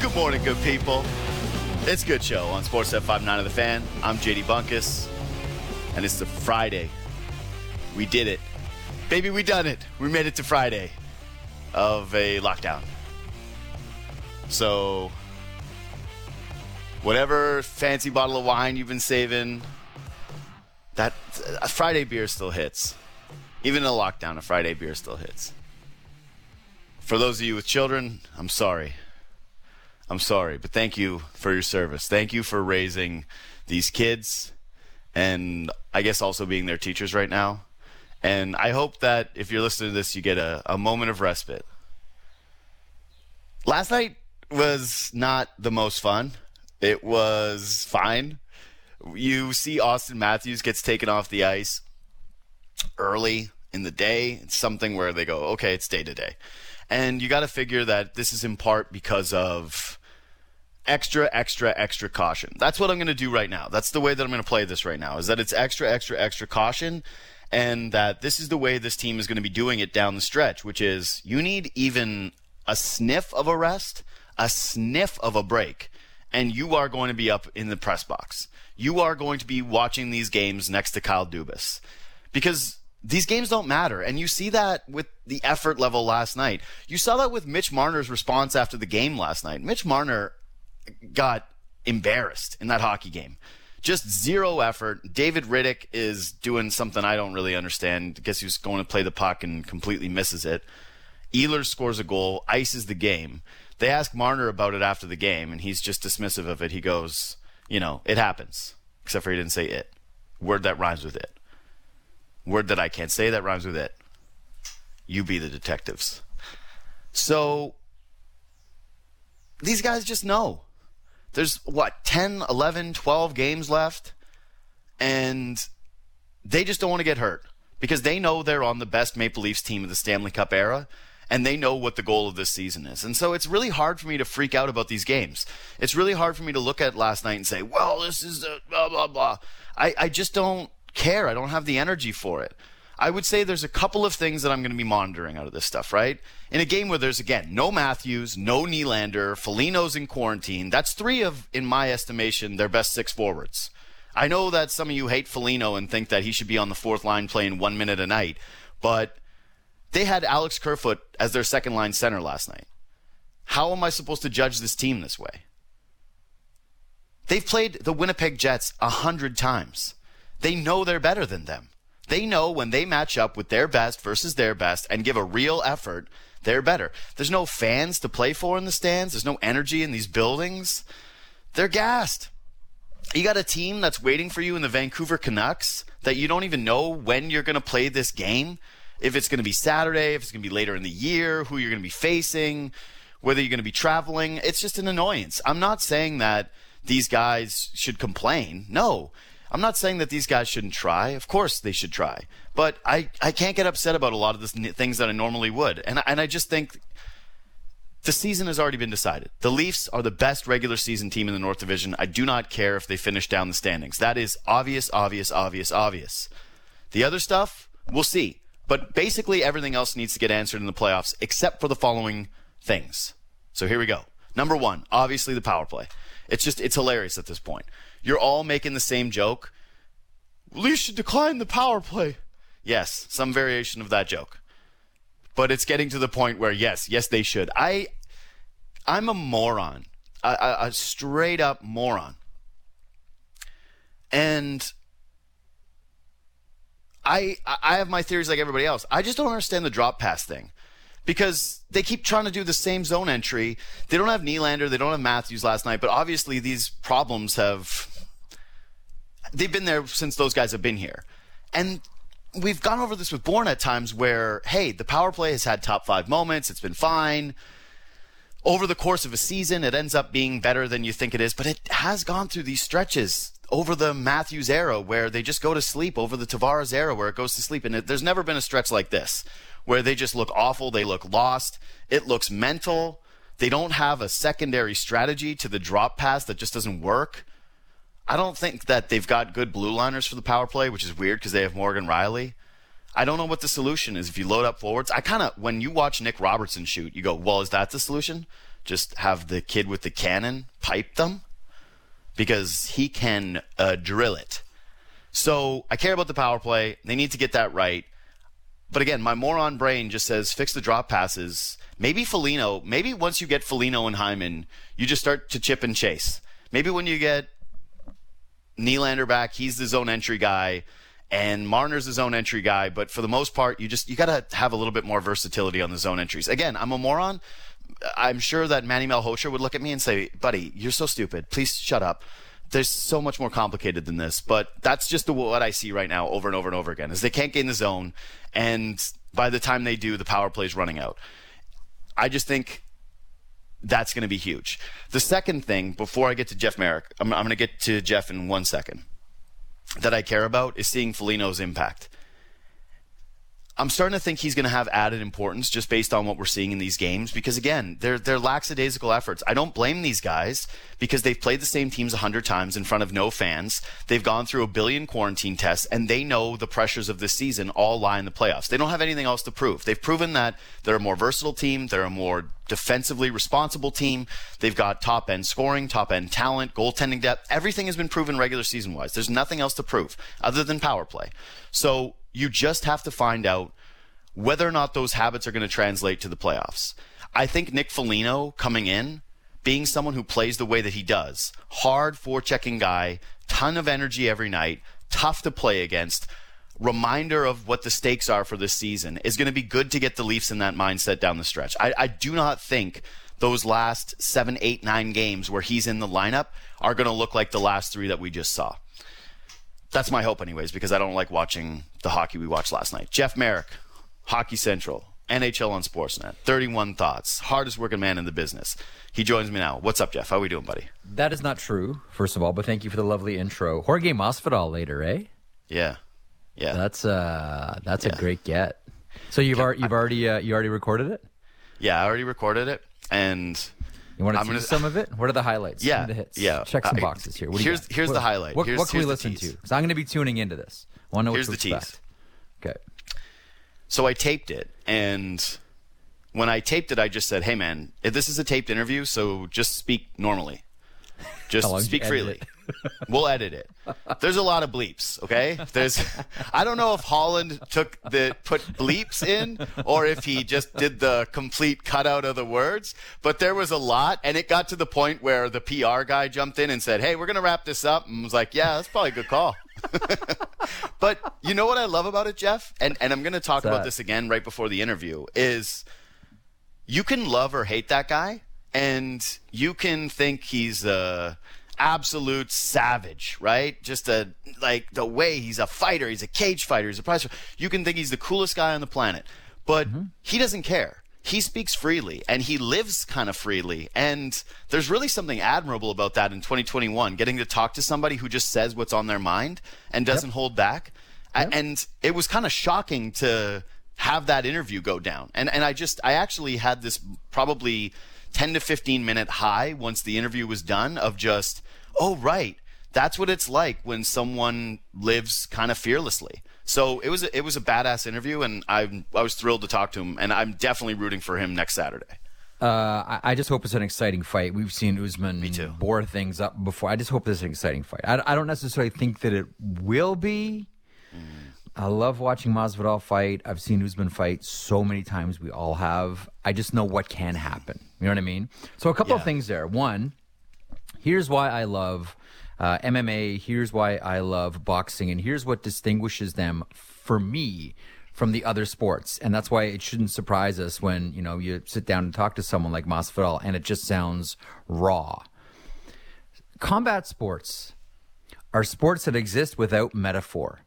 Good morning, good people. It's Good Show on Sportsnet 590 of the Fan. I'm JD Bunkis, and it's the Friday. We did it. Baby, we done it. We made it to Friday of a lockdown. So, whatever fancy bottle of wine you've been saving, that a Friday beer still hits. Even in a lockdown, a Friday beer still hits. For those of you with children, I'm sorry. I'm sorry, but thank you for your service. Thank you for raising these kids and I guess also being their teachers right now. And I hope that if you're listening to this, you get a, a moment of respite. Last night was not the most fun. It was fine. You see Auston Matthews gets taken off the ice early in the day. It's something where they go, okay, it's day to day. And you got to figure that this is in part because of extra, extra, extra caution. That's what I'm going to do right now. That's the way that I'm going to play this right now, is that it's extra, extra, extra caution. And that this is the way this team is going to be doing it down the stretch, which is you need even a sniff of a rest, a sniff of a break, and you are going to be up in the press box. You are going to be watching these games next to Kyle Dubas. Because these games don't matter. And you see that with the effort level last night. You saw that with Mitch Marner's response after the game last night. Mitch Marner got embarrassed in that hockey game. Just zero effort. David Riddick is doing something I don't really understand. I guess he was going to play the puck and completely misses it. Ehlers scores a goal, ices the game. They ask Marner about it after the game, and he's just dismissive of it. He goes, you know, it happens. Except for he didn't say it. Word that rhymes with it. Word that I can't say that rhymes with it. You be the detectives. So these guys just know. There's what, 10, 11, 12 games left? And they just don't want to get hurt because they know they're on the best Maple Leafs team of the Stanley Cup era and they know what the goal of this season is. And so it's really hard for me to freak out about these games. It's really hard for me to look at last night and say, well, this is blah, blah, blah. I, I just don't care. I don't have the energy for it. I would say there's a couple of things that I'm going to be monitoring out of this stuff, right? In a game where there's, again, no Matthews, no Nylander, Foligno's in quarantine, that's three of, in my estimation, their best six forwards. I know that some of you hate Foligno and think that he should be on the fourth line playing one minute a night, but they had Alex Kerfoot as their second line center last night. How am I supposed to judge this team this way? They've played the Winnipeg Jets a hundred times. They know they're better than them. They know when they match up with their best versus their best and give a real effort, they're better. There's no fans to play for in the stands. There's no energy in these buildings. They're gassed. You got a team that's waiting for you in the Vancouver Canucks that you don't even know when you're going to play this game. If it's going to be Saturday, if it's going to be later in the year, who you're going to be facing, whether you're going to be traveling. It's just an annoyance. I'm not saying that these guys should complain. No. I'm not saying that these guys shouldn't try. Of course they should try. But I, I can't get upset about a lot of the things that I normally would. And, and I just think the season has already been decided. The Leafs are the best regular season team in the North Division. I do not care if they finish down the standings. That is obvious, obvious, obvious, obvious. The other stuff, we'll see. But basically, everything else needs to get answered in the playoffs except for the following things. So here we go. Number one, obviously the power play. It's just, it's hilarious at this point. You're all making the same joke. Leafs should decline the power play. Yes, some variation of that joke. But it's getting to the point where yes, yes they should. I I'm a moron. A, a, a straight up moron. And I I have my theories like everybody else. I just don't understand the drop pass thing because they keep trying to do the same zone entry. They don't have Nylander, they don't have Matthews last night, but obviously these problems have they've been there since those guys have been here. And we've gone over this with Bourne at times where, hey, the power play has had top five moments, it's been fine. Over the course of a season, it ends up being better than you think it is, but it has gone through these stretches over the Matthews era where they just go to sleep, over the Tavares era where it goes to sleep. And it, there's never been a stretch like this where they just look awful, they look lost, it looks mental. They don't have a secondary strategy to the drop pass that just doesn't work. I don't think that they've got good blue liners for the power play, which is weird because they have Morgan Rielly. I don't know what the solution is if you load up forwards. I kind of, when you watch Nick Robertson shoot, you go, well, is that the solution? just have the kid with the cannon pipe them because he can uh, drill it. So I care about the power play. They need to get that right. But again, my moron brain just says fix the drop passes. Maybe Foligno, maybe once you get Foligno and Hyman, you just start to chip and chase. Maybe when you get Nylander back, he's the zone entry guy, and Marner's the zone entry guy. But for the most part, you just you got to have a little bit more versatility on the zone entries. Again, I'm a moron. I'm sure that Manny Malhotra would look at me and say, "Buddy, you're so stupid. Please shut up." There's so much more complicated than this, but that's just the, what I see right now, over and over and over again. Is they can't get in the zone, and by the time they do, the power play's running out. I just think that's going to be huge. The second thing, before I get to Jeff Marek, I'm, I'm going to get to Jeff in one second, that I care about is seeing Foligno's impact. I'm starting to think he's going to have added importance just based on what we're seeing in these games because again, they're they're lackadaisical efforts. I don't blame these guys because they've played the same teams a hundred times in front of no fans. They've gone through a billion quarantine tests and they know the pressures of this season all lie in the playoffs. They don't have anything else to prove. They've proven that they're a more versatile team, they're a more defensively responsible team. They've got top end scoring, top end talent, goaltending depth. Everything has been proven regular season wise. There's nothing else to prove other than power play. So you just have to find out whether or not those habits are going to translate to the playoffs. I think Nick Foligno coming in, being someone who plays the way that he does, hard forechecking guy, ton of energy every night, tough to play against, reminder of what the stakes are for this season is going to be good to get the Leafs in that mindset down the stretch. I, I do not think those last seven, eight, nine games where he's in the lineup are going to look like the last three that we just saw. That's my hope, anyways, because I don't like watching the hockey we watched last night. Jeff Marek, Hockey Central, NHL on Sportsnet, 31 Thoughts, hardest working man in the business. He joins me now. What's up, Jeff? How are we doing, buddy? That is not true, first of all, but thank you for the lovely intro. Jorge Masvidal later, eh? Yeah. Yeah. That's uh that's Yeah. a great get. So you've already you've already uh, you already recorded it? yeah, I already recorded it. And You want to see gonna- some of it? What are the highlights? Yeah, the hits. yeah. Check some boxes here. What do here's- here's What- the highlight. What, Here's- what can we listen tease. to? Because I'm going to be tuning into this. I Want to know Here's what to the expect. tease. Okay. so I taped it. And when I taped it, I just said, hey, man, if this is a taped interview, so just speak normally. Just How long did speak freely. We'll edit it. There's a lot of bleeps, okay? There's I don't know if Holland took the put bleeps in or if he just did the complete cutout of the words, but there was a lot and it got to the point where the PR guy jumped in and said, "Hey, we're going to wrap this up." And was like, "Yeah, that's probably a good call." but you know what I love about it, Jeff? And and I'm going to talk about this again right before the interview is you can love or hate that guy, and you can think he's a absolute savage, right? Just a like the way he's a fighter, he's a cage fighter, he's a prize. You can think he's the coolest guy on the planet, but mm-hmm. he doesn't care. He speaks freely and he lives kind of freely. And there's really something admirable about that in 2021, getting to talk to somebody who just says what's on their mind and doesn't hold back. A- And it was kind of shocking to have that interview go down. And and I just I actually had this probably 10 to 15 minute high once the interview was done of just oh right that's what it's like when someone lives kind of fearlessly. So it was a, it was a badass interview and I I was thrilled to talk to him and I'm definitely rooting for him next Saturday. Uh, I, I just hope it's an exciting fight. We've seen Usman too. bore things up before. I just hope this is an exciting fight. I, I don't necessarily think that it will be. I love watching Masvidal fight. I've seen Usman fight so many times. We all have. I just know what can happen. You know what I mean? So a couple of things there. One, here's why I love uh, MMA. Here's why I love boxing, and here's what distinguishes them for me from the other sports. And that's why it shouldn't surprise us when you know you sit down and talk to someone like Masvidal, and it just sounds raw. Combat sports are sports that exist without metaphor.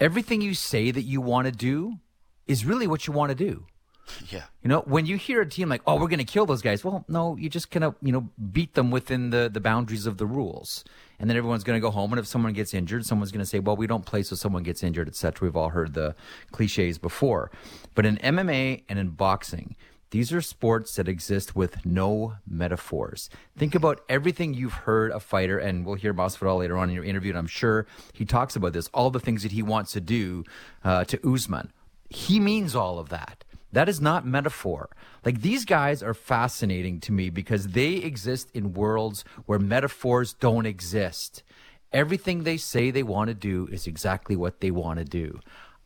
Everything you say that you want to do is really what you want to do. Yeah. You know, when you hear a team like, "Oh, we're going to kill those guys," well, no, you just kind of you know beat them within the the boundaries of the rules, and then everyone's going to go home. And if someone gets injured, someone's going to say, "Well, we don't play so someone gets injured," etc. We've all heard the cliches before, but in MMA and in boxing. These are sports that exist with no metaphors. Think about everything you've heard a fighter, and we'll hear Masvidal later on in your interview, and I'm sure he talks about this, all the things that he wants to do uh, to Usman. He means all of that. That is not metaphor. Like these guys are fascinating to me because they exist in worlds where metaphors don't exist. Everything they say they want to do is exactly what they want to do.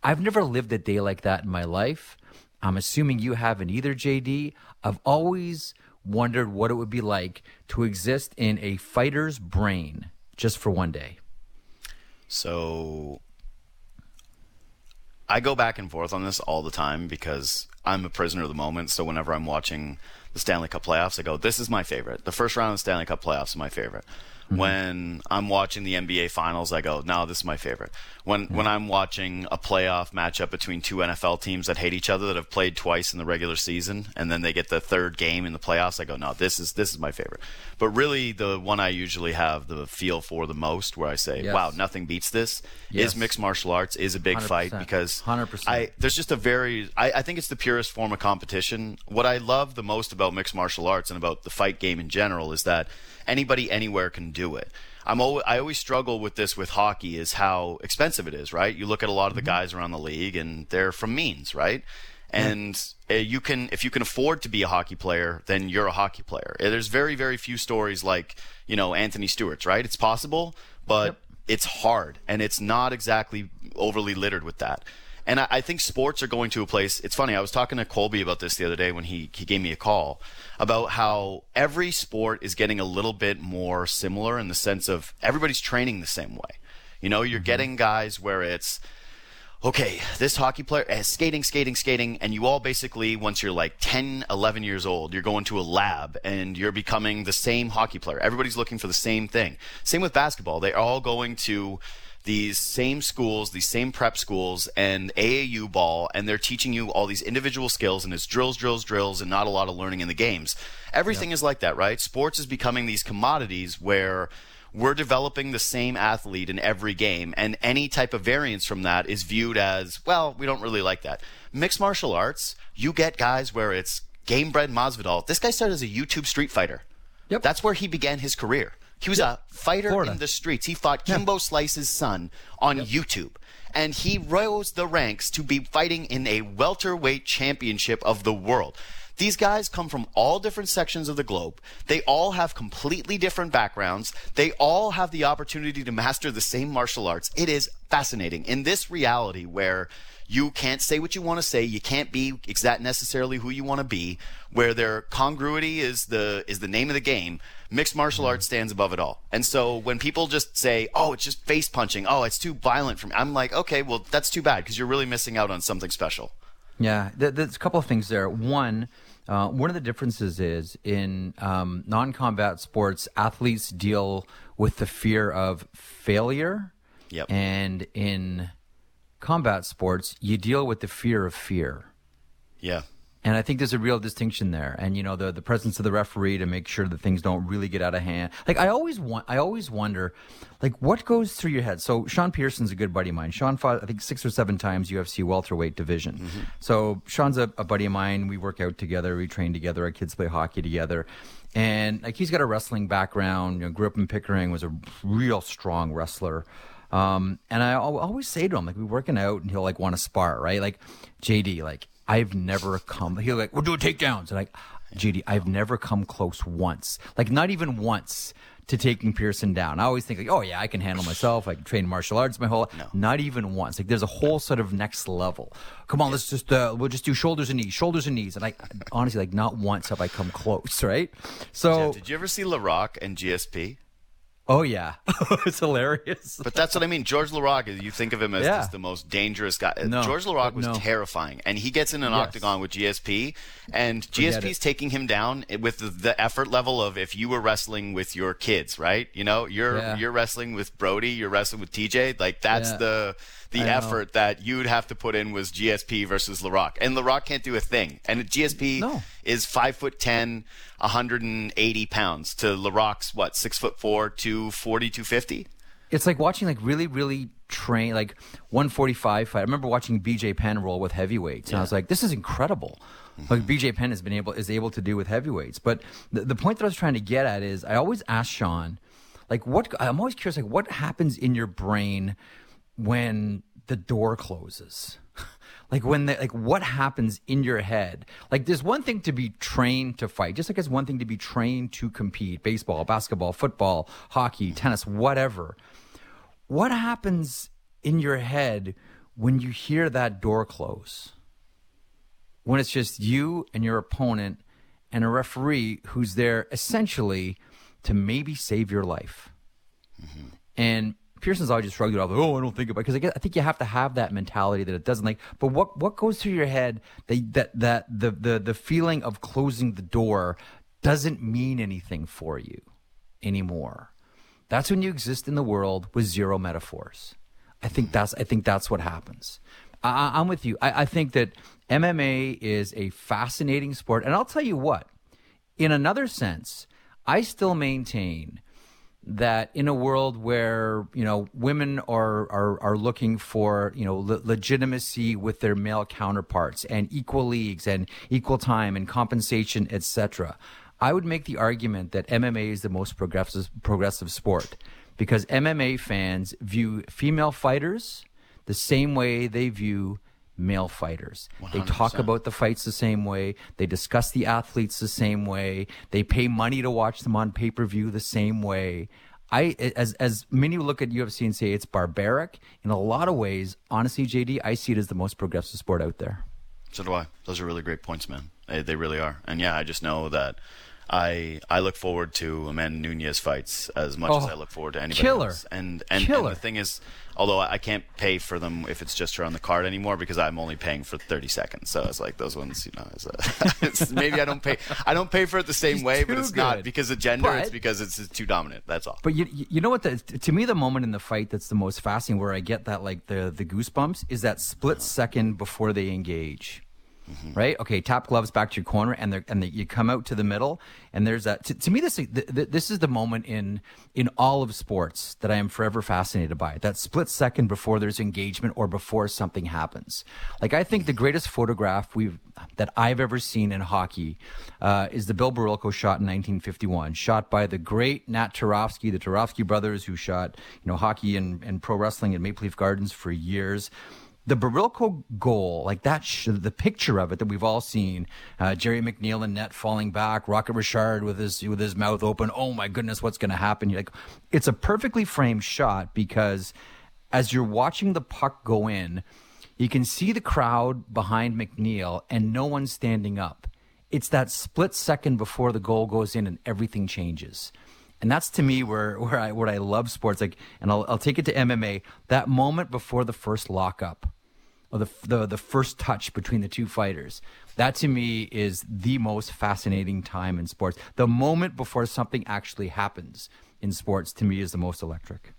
I've never lived a day like that in my life. I'm assuming you haven't either, JD. I've always wondered what it would be like to exist in a fighter's brain just for one day. So I go back and forth on this all the time because I'm a prisoner of the moment. So whenever I'm watching the Stanley Cup playoffs, I go, "This is my favorite." The first round of the Stanley Cup playoffs is my favorite. Mm-hmm. When I'm watching the NBA finals, I go, "No, this is my favorite." When mm-hmm. when I'm watching a playoff matchup between two NFL teams that hate each other that have played twice in the regular season, and then they get the third game in the playoffs, I go, "No, this is this is my favorite." But really, the one I usually have the feel for the most, where I say, yes. "Wow, nothing beats this," yes. is mixed martial arts. Is a big 100%. fight because 100%. I there's just a very I, I think it's the purest form of competition. What I love the most about mixed martial arts and about the fight game in general is that anybody anywhere can do it. I'm always, I always struggle with this with hockey is how expensive it is, right? You look at a lot of the mm-hmm. guys around the league and they're from means, right? And uh, you can, if you can afford to be a hockey player, then you're a hockey player. Uh, there's very, very few stories like, you know, Anthony Stewart's, right? It's possible, but yep. it's hard and it's not exactly overly littered with that. And I, I, think sports are going to a place. It's funny. I was talking to Colby about this the other day when he, he gave me a call about how every sport is getting a little bit more similar in the sense of everybody's training the same way. You know, you're mm-hmm. getting guys where it's, okay, this hockey player is skating, skating, skating, and you all basically, once you're like 10, 11 years old, you're going to a lab and you're becoming the same hockey player. Everybody's looking for the same thing. Same with basketball. They're all going to these same schools, these same prep schools, and AAU ball, and they're teaching you all these individual skills, and it's drills, drills, drills, and not a lot of learning in the games. Everything is like that, right? Sports is becoming these commodities where we're developing the same athlete in every game, and any type of variance from that is viewed as, well, we don't really like that. Mixed martial arts, you get guys where it's Gamebred Masvidal. This guy started as a YouTube street fighter. Yep. That's where he began his career. He was a fighter Florida. in the streets. He fought Kimbo yeah. Slice's son on yep. YouTube. And he rose the ranks to be fighting in a welterweight championship of the world. These guys come from all different sections of the globe. They all have completely different backgrounds. They all have the opportunity to master the same martial arts. It is fascinating. In this reality where you can't say what you want to say. You can't be exact necessarily who you want to be. Where their congruity is the is the name of the game. Mixed martial arts stands above it all. And so when people just say, "Oh, it's just face punching. Oh, it's too violent for me," I'm like, "Okay, well, that's too bad because you're really missing out on something special." Yeah, there's a couple of things there. One. Uh, one of the differences is in um, non-combat sports, athletes deal with the fear of failure, yep. and in combat sports, you deal with the fear of fear. Yeah. And I think there's a real distinction there. And you know, the the presence of the referee to make sure that things don't really get out of hand. Like I always want I always wonder like what goes through your head. So Sean Pierson's a good buddy of mine. Sean fought I think six or seven times UFC welterweight division. Mm-hmm. So Sean's a, a buddy of mine. We work out together, we train together, our kids play hockey together. And like he's got a wrestling background, you know, grew up in Pickering, was a real strong wrestler. Um, and I always say to him, like, we're working out and he'll like want to spar, right? Like, JD, like, I've never come, he'll like, we're doing takedowns. And like, JD, I've never come close once, like, not even once to taking Pierson down. I always think like, oh yeah, I can handle myself. I can train martial arts my whole no. Not even once. Like there's a whole sort of next level. Come on, let's just uh, we'll just do shoulders and knees, shoulders and knees. And I honestly like not once have I come close, right? So Jeff, did you ever see Laraque and GSP? Oh yeah, it's hilarious. But that's what I mean. George Laraque, you think of him as yeah. the most dangerous guy. No, George Laraque was no. terrifying, and he gets in an yes. octagon with GSP, and GSP is taking him down with the, the, effort level of if you were wrestling with your kids, right? You know, you're yeah. you're wrestling with Brody, you're wrestling with TJ. Like that's yeah. the the I effort know. that you'd have to put in was GSP versus Laraque, and Laraque can't do a thing. And GSP no. is five foot ten, 180 pounds to Laraque's what six foot four, 240, 250. It's like watching like really, really train like 145 fight. I remember watching BJ Penn roll with heavyweights, and yeah. I was like, this is incredible. Mm-hmm. Like BJ Penn has been able is able to do with heavyweights. But the, the point that I was trying to get at is, I always ask Sean, like, what I'm always curious, like, what happens in your brain when the door closes? Like when they, like what happens in your head? Like there's one thing to be trained to fight, just like it's one thing to be trained to compete. Baseball, basketball, football, hockey, tennis, whatever. What happens in your head when you hear that door close? When it's just you and your opponent and a referee who's there essentially to maybe save your life. Mm-hmm. And Pierson's always just shrugged it off. Like, oh, I don't think about it. because I, I think you have to have that mentality that it doesn't like. But what what goes through your head that that that the the the feeling of closing the door doesn't mean anything for you anymore. That's when you exist in the world with zero metaphors. I think that's I think that's what happens. I, I'm with you. I, I think that MMA is a fascinating sport, and I'll tell you what. In another sense, I still maintain that in a world where you know women are are, are looking for you know le- legitimacy with their male counterparts and equal leagues and equal time and compensation etc i would make the argument that mma is the most progressive progressive sport because mma fans view female fighters the same way they view male fighters. They talk about the fights the same way. They discuss the athletes the same way. They pay money to watch them on pay per view the same way. I, as as many look at UFC and say it's barbaric. In a lot of ways, honestly, JD, I see it as the most progressive sport out there. So do I. Those are really great points, man. They, they really are. And yeah, I just know that I I look forward to Amanda Nunes fights as much as Oh, I look forward to anybody killer. else. And and, and Killer. the thing is, although I can't pay for them if it's just her on the card anymore because I'm only paying for 30 seconds. So it's like those ones, you know, it's, uh, it's, maybe I don't pay I don't pay for it the same She's way, but it's not because of gender. it's because it's, it's too dominant. That's all. But you you know what? The, to me, the moment in the fight that's the most fascinating, where I get that like the the goosebumps, is that split second before they engage. Right? Okay. Tap gloves back to your corner, and and they, you come out to the middle, and there's that. To, to me, this th- th- this is the moment in in all of sports that I am forever fascinated by. That split second before there's engagement or before something happens. Like I think the greatest photograph we've that I've ever seen in hockey uh, is the Bill Barilko shot in 1951, shot by the great Nat Turofsky, the Turofsky brothers, who shot you know hockey and, and pro wrestling in Maple Leaf Gardens for years. The Barilko goal, like that, sh- the picture of it that we've all seen, uh, Gerry McNeil and net falling back, Rocket Richard with his with his mouth open. Oh my goodness, what's going to happen? You're like, it's a perfectly framed shot because as you're watching the puck go in, you can see the crowd behind McNeil and no one's standing up. It's that split second before the goal goes in and everything changes. And that's to me where, where I where I love sports. Like, and I'll, I'll take it to MMA. That moment before the first lockup, or the, the the first touch between the two fighters. That to me is the most fascinating time in sports. The moment before something actually happens in sports to me is the most electric.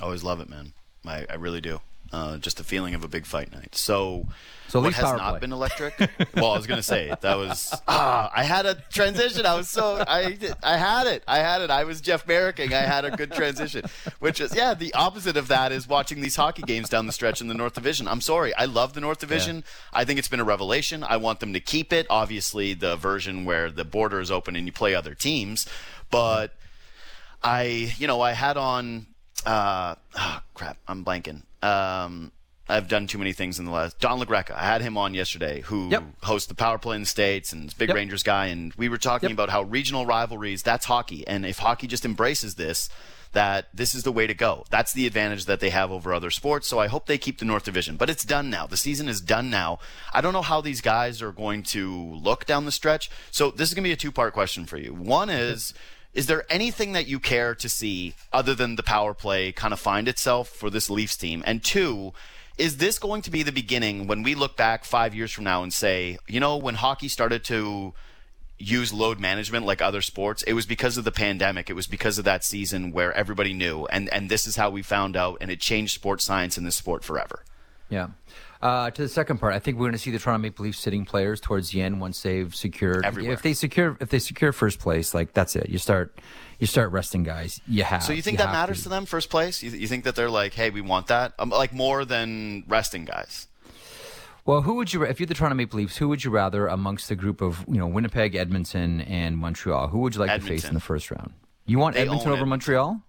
I always love it, man. I, I really do. Uh, just the feeling of a big fight night. So, So at what has not play. been electric? well, I was gonna say that was ah, I had a transition. I was so I I had it. I had it. I was Jeff Merricking. I had a good transition, which is yeah. The opposite of that is watching these hockey games down the stretch in the North Division. I'm sorry. I love the North Division. I think it's been a revelation. I want them to keep it. Obviously, the version where the border is open and you play other teams, but. I, you know, I had on, uh, oh, crap, I'm blanking. Um, I've done too many things in the last. Don LaGreca, I had him on yesterday, who Yep. hosts the Power Play in the States and is a big Yep. Rangers guy, and we were talking Yep. about how regional rivalries, that's hockey, and if hockey just embraces this, that this is the way to go. That's the advantage that they have over other sports. So I hope they keep the North Division. But it's done now. The season is done now. I don't know how these guys are going to look down the stretch. So this is going to be a two part question for you. One is. Is there anything that you care to see other than the power play kind of find itself for this Leafs team? And two, is this going to be the beginning when we look back five years from now and say, you know, when hockey started to use load management like other sports, it was because of the pandemic. It was because of that season where everybody knew, and and this is how we found out, and it changed sports science in this sport forever. Yeah. Uh, to the second part, I think we're going to see the Toronto Maple Leafs sitting players towards the end once they've secured. Everywhere. If they secure, if they secure first place, like that's it. You start, you start resting guys. You have. So you think that matters to them, first place? You, you think that they're like, hey, we want that, um, like more than resting guys? Well, who would you, if you're the Toronto Maple Leafs, who would you rather amongst the group of you know Winnipeg, Edmonton, and Montreal? Who would you like to face in the first round? You want Edmonton over Edmonton. Montreal?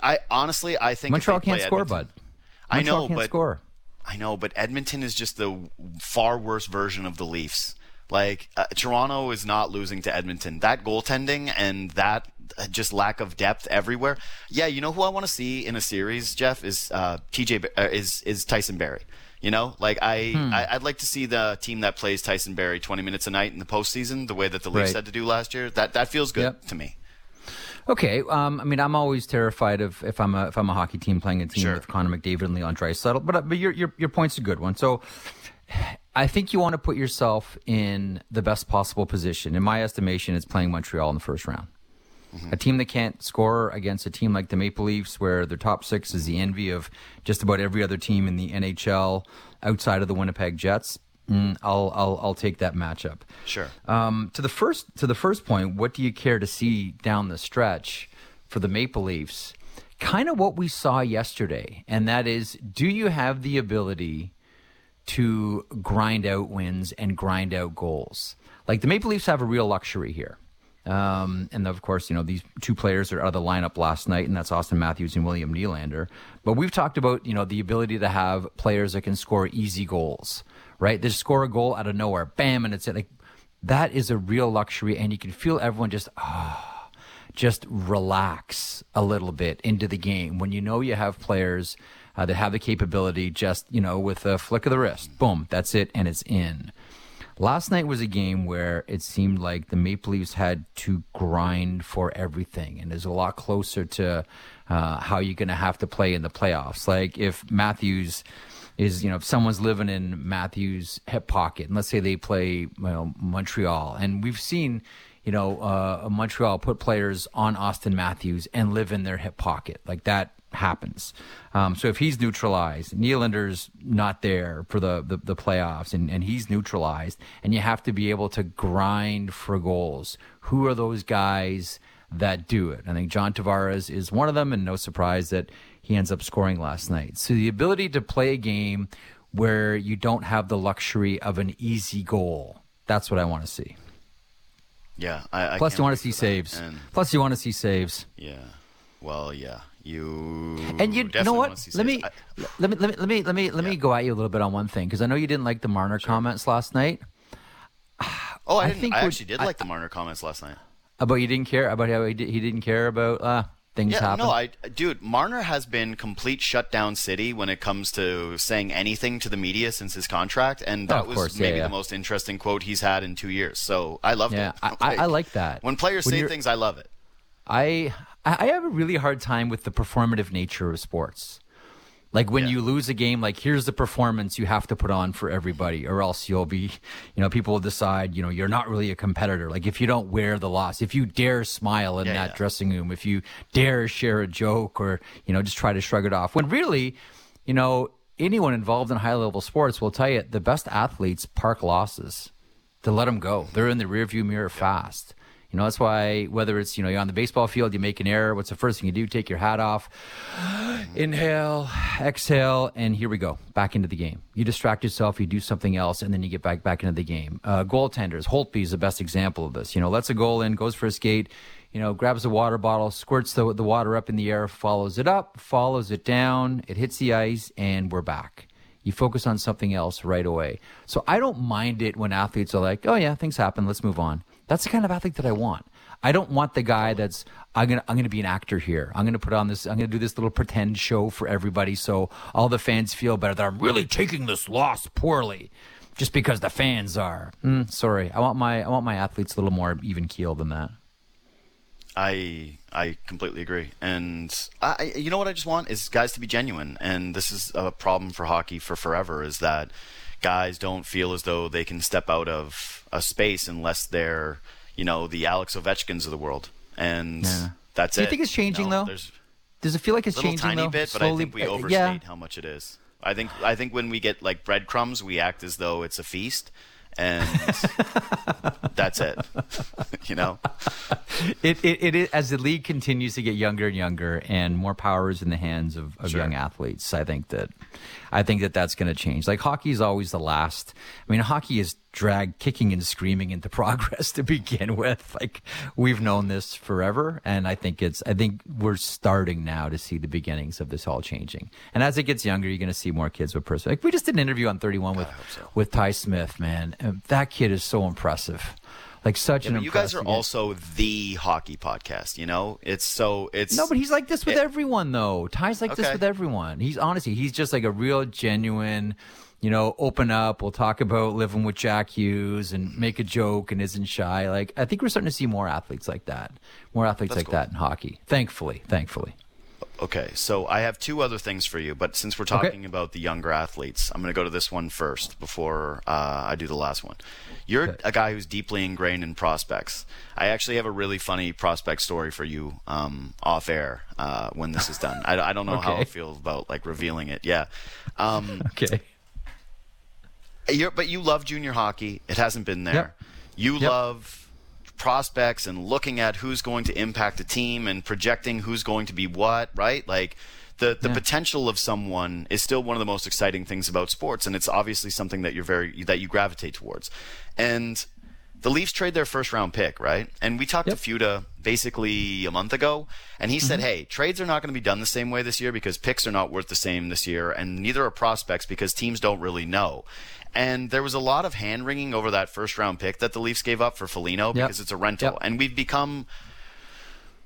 I honestly, I think Montreal can't score, Edmonton- bud. I Montreal know, can't but score. I know, but Edmonton is just the far worse version of the Leafs. Like uh, Toronto is not losing to Edmonton. That goaltending and that uh, just lack of depth everywhere. Yeah, you know who I want to see in a series, Jeff, is uh, TJ uh, is is Tyson Barrie. You know, like I, Hmm. I I'd like to see the team that plays Tyson Barrie 20 minutes a night in the postseason, the way that the Leafs Right. had to do last year. That that feels good Yep. to me. Okay, um, I mean, I'm always terrified of if I'm a if I'm a hockey team playing a team Sure. with Connor McDavid and Leon Draisaitl. But uh, but your your your point's a good one. So I think you want to put yourself in the best possible position. In my estimation, it's playing Montreal in the first round. A team that can't score against a team like the Maple Leafs, where their top six is the envy of just about every other team in the NHL outside of the Winnipeg Jets. Mm, I'll I'll I'll take that matchup. Sure. Um, to the first to the first point, what do you care to see down the stretch for the Maple Leafs? Kind of what we saw yesterday, and that is, do you have the ability to grind out wins and grind out goals? Like the Maple Leafs have a real luxury here. Um, and of course, you know, these two players are out of the lineup last night, and that's Auston Matthews and William Nylander. But we've talked about, you know, the ability to have players that can score easy goals, right? They score a goal out of nowhere, bam, and it's it. like, that is a real luxury. And you can feel everyone just, ah, just relax a little bit into the game when you know you have players uh, that have the capability just, you know, with a flick of the wrist, boom, that's it, and it's in. Last night was a game where it seemed like the Maple Leafs had to grind for everything, and is a lot closer to uh, how you're going to have to play in the playoffs. Like if Matthews is, you know, if someone's living in Matthews' hip pocket, and let's say they play you know, Montreal, and we've seen, you know, uh, Montreal put players on Auston Matthews and live in their hip pocket, like that happens. Um, so if he's neutralized, Nylander's not there for the, the, the playoffs and, and he's neutralized, and you have to be able to grind for goals. Who are those guys that do it? I think John Tavares is one of them, and no surprise that he ends up scoring last night. So the ability to play a game where you don't have the luxury of an easy goal, that's what I want to see. Yeah. I, I Plus, you want to see saves. And Plus, you want to see saves. yeah. Well, yeah. You And you, you know what? Let me. I- let me let me let me let me let me go at you a little bit on one thing because I know you didn't like the Marner comments last night Oh, I, I think I actually did like the Marner comments last night. about you didn't care about how he, did, he didn't care about uh, things Yeah, happen. no, I, dude, Marner has been complete shutdown city when it comes to saying anything to the media since his contract, and Oh, that of was course, maybe yeah. the most interesting quote he's had in two years. So I love Yeah, it. I- I- I like that. When players When say things, I love it. I I have a really hard time with the performative nature of sports. Like when Yeah. you lose a game, like here's the performance you have to put on for everybody, or else you'll be, you know, people will decide, you know, you're not really a competitor. Like if you don't wear the loss, if you dare smile in Yeah, that yeah. dressing room, if you dare share a joke, or you know, just try to shrug it off, when really, you know, anyone involved in high level sports will tell you the best athletes park losses to let them go. They're in the rearview mirror fast. You know, that's why whether it's, you know, you're on the baseball field, you make an error, what's the first thing you do? Take your hat off, inhale, exhale, and here we go. Back into the game. You distract yourself, you do something else, and then you get back back into the game. Uh, goaltenders, Holtby is the best example of this. You know, lets a goal in, goes for a skate, you know, grabs a water bottle, squirts the, the water up in the air, follows it up, follows it down, it hits the ice, and we're back. You focus on something else right away. So I don't mind it when athletes are like, "Oh yeah, things happen. Let's move on." That's the kind of athlete that I want. I don't want the guy that's I'm gonna I'm gonna be an actor here. I'm gonna put on this. I'm gonna do this little pretend show for everybody, so all the fans feel better that I'm really taking this loss poorly, just because the fans are. Mm, sorry, I want my I want my athletes a little more even keel than that. I I completely agree, and I, you know what I just want is guys to be genuine, and this is a problem for hockey for forever. Is that guys don't feel as though they can step out of a space unless they're you know the Alex Ovechkins of the world, and Yeah. that's Do it. you think it's changing, know? though? Does it feel like it's changing a little changing tiny though? bit, but I think we uh, overstate yeah. how much it is. I think I think when we get like breadcrumbs, we act as though it's a feast, and that's it. you know. It, it, it is as the league continues to get younger and younger, and more power is in the hands of, of Sure. young athletes. I think that, I think that that's going to change. Like hockey is always the last. I mean, hockey is dragged kicking and screaming into progress to begin with. Like we've known this forever, and I think it's I think we're starting now to see the beginnings of this all changing. And as it gets younger, you're going to see more kids with person. Like we just did an interview on 31 with so. with Ty Smith, man. And that kid is so impressive. Like such Yeah, an you guys are also the hockey podcast. You know, it's so it's No, but he's like this with It- everyone, though. Ty's like this with everyone. He's honestly, he's just like a real genuine, you know, open up. We'll talk about living with Jack Hughes and make a joke and isn't shy. Like I think we're starting to see more athletes like that, more athletes That's like cool. that in hockey. Thankfully, thankfully. Okay, so I have two other things for you, but since we're talking about the younger athletes, I'm going to go to this one first before uh, I do the last one. You're Okay. a guy who's deeply ingrained in prospects. I actually have a really funny prospect story for you um, off air uh, when this is done. I, I don't know how I feel about like revealing it. Yeah. Um, Okay. You're, but you love junior hockey. It hasn't been there. Yep. You Yep. love prospects and looking at who's going to impact a team and projecting who's going to be what, right? Like the, the Yeah. potential of someone is still one of the most exciting things about sports and it's obviously something that you're very that you gravitate towards. And the Leafs trade their first round pick, right? And we talked Yep. to Fuda basically a month ago, and he Mm-hmm. said, "Hey, trades are not going to be done the same way this year because picks are not worth the same this year, and neither are prospects because teams don't really know." And there was a lot of hand wringing over that first round pick that the Leafs gave up for Foligno because it's a rental, Yep. and we've become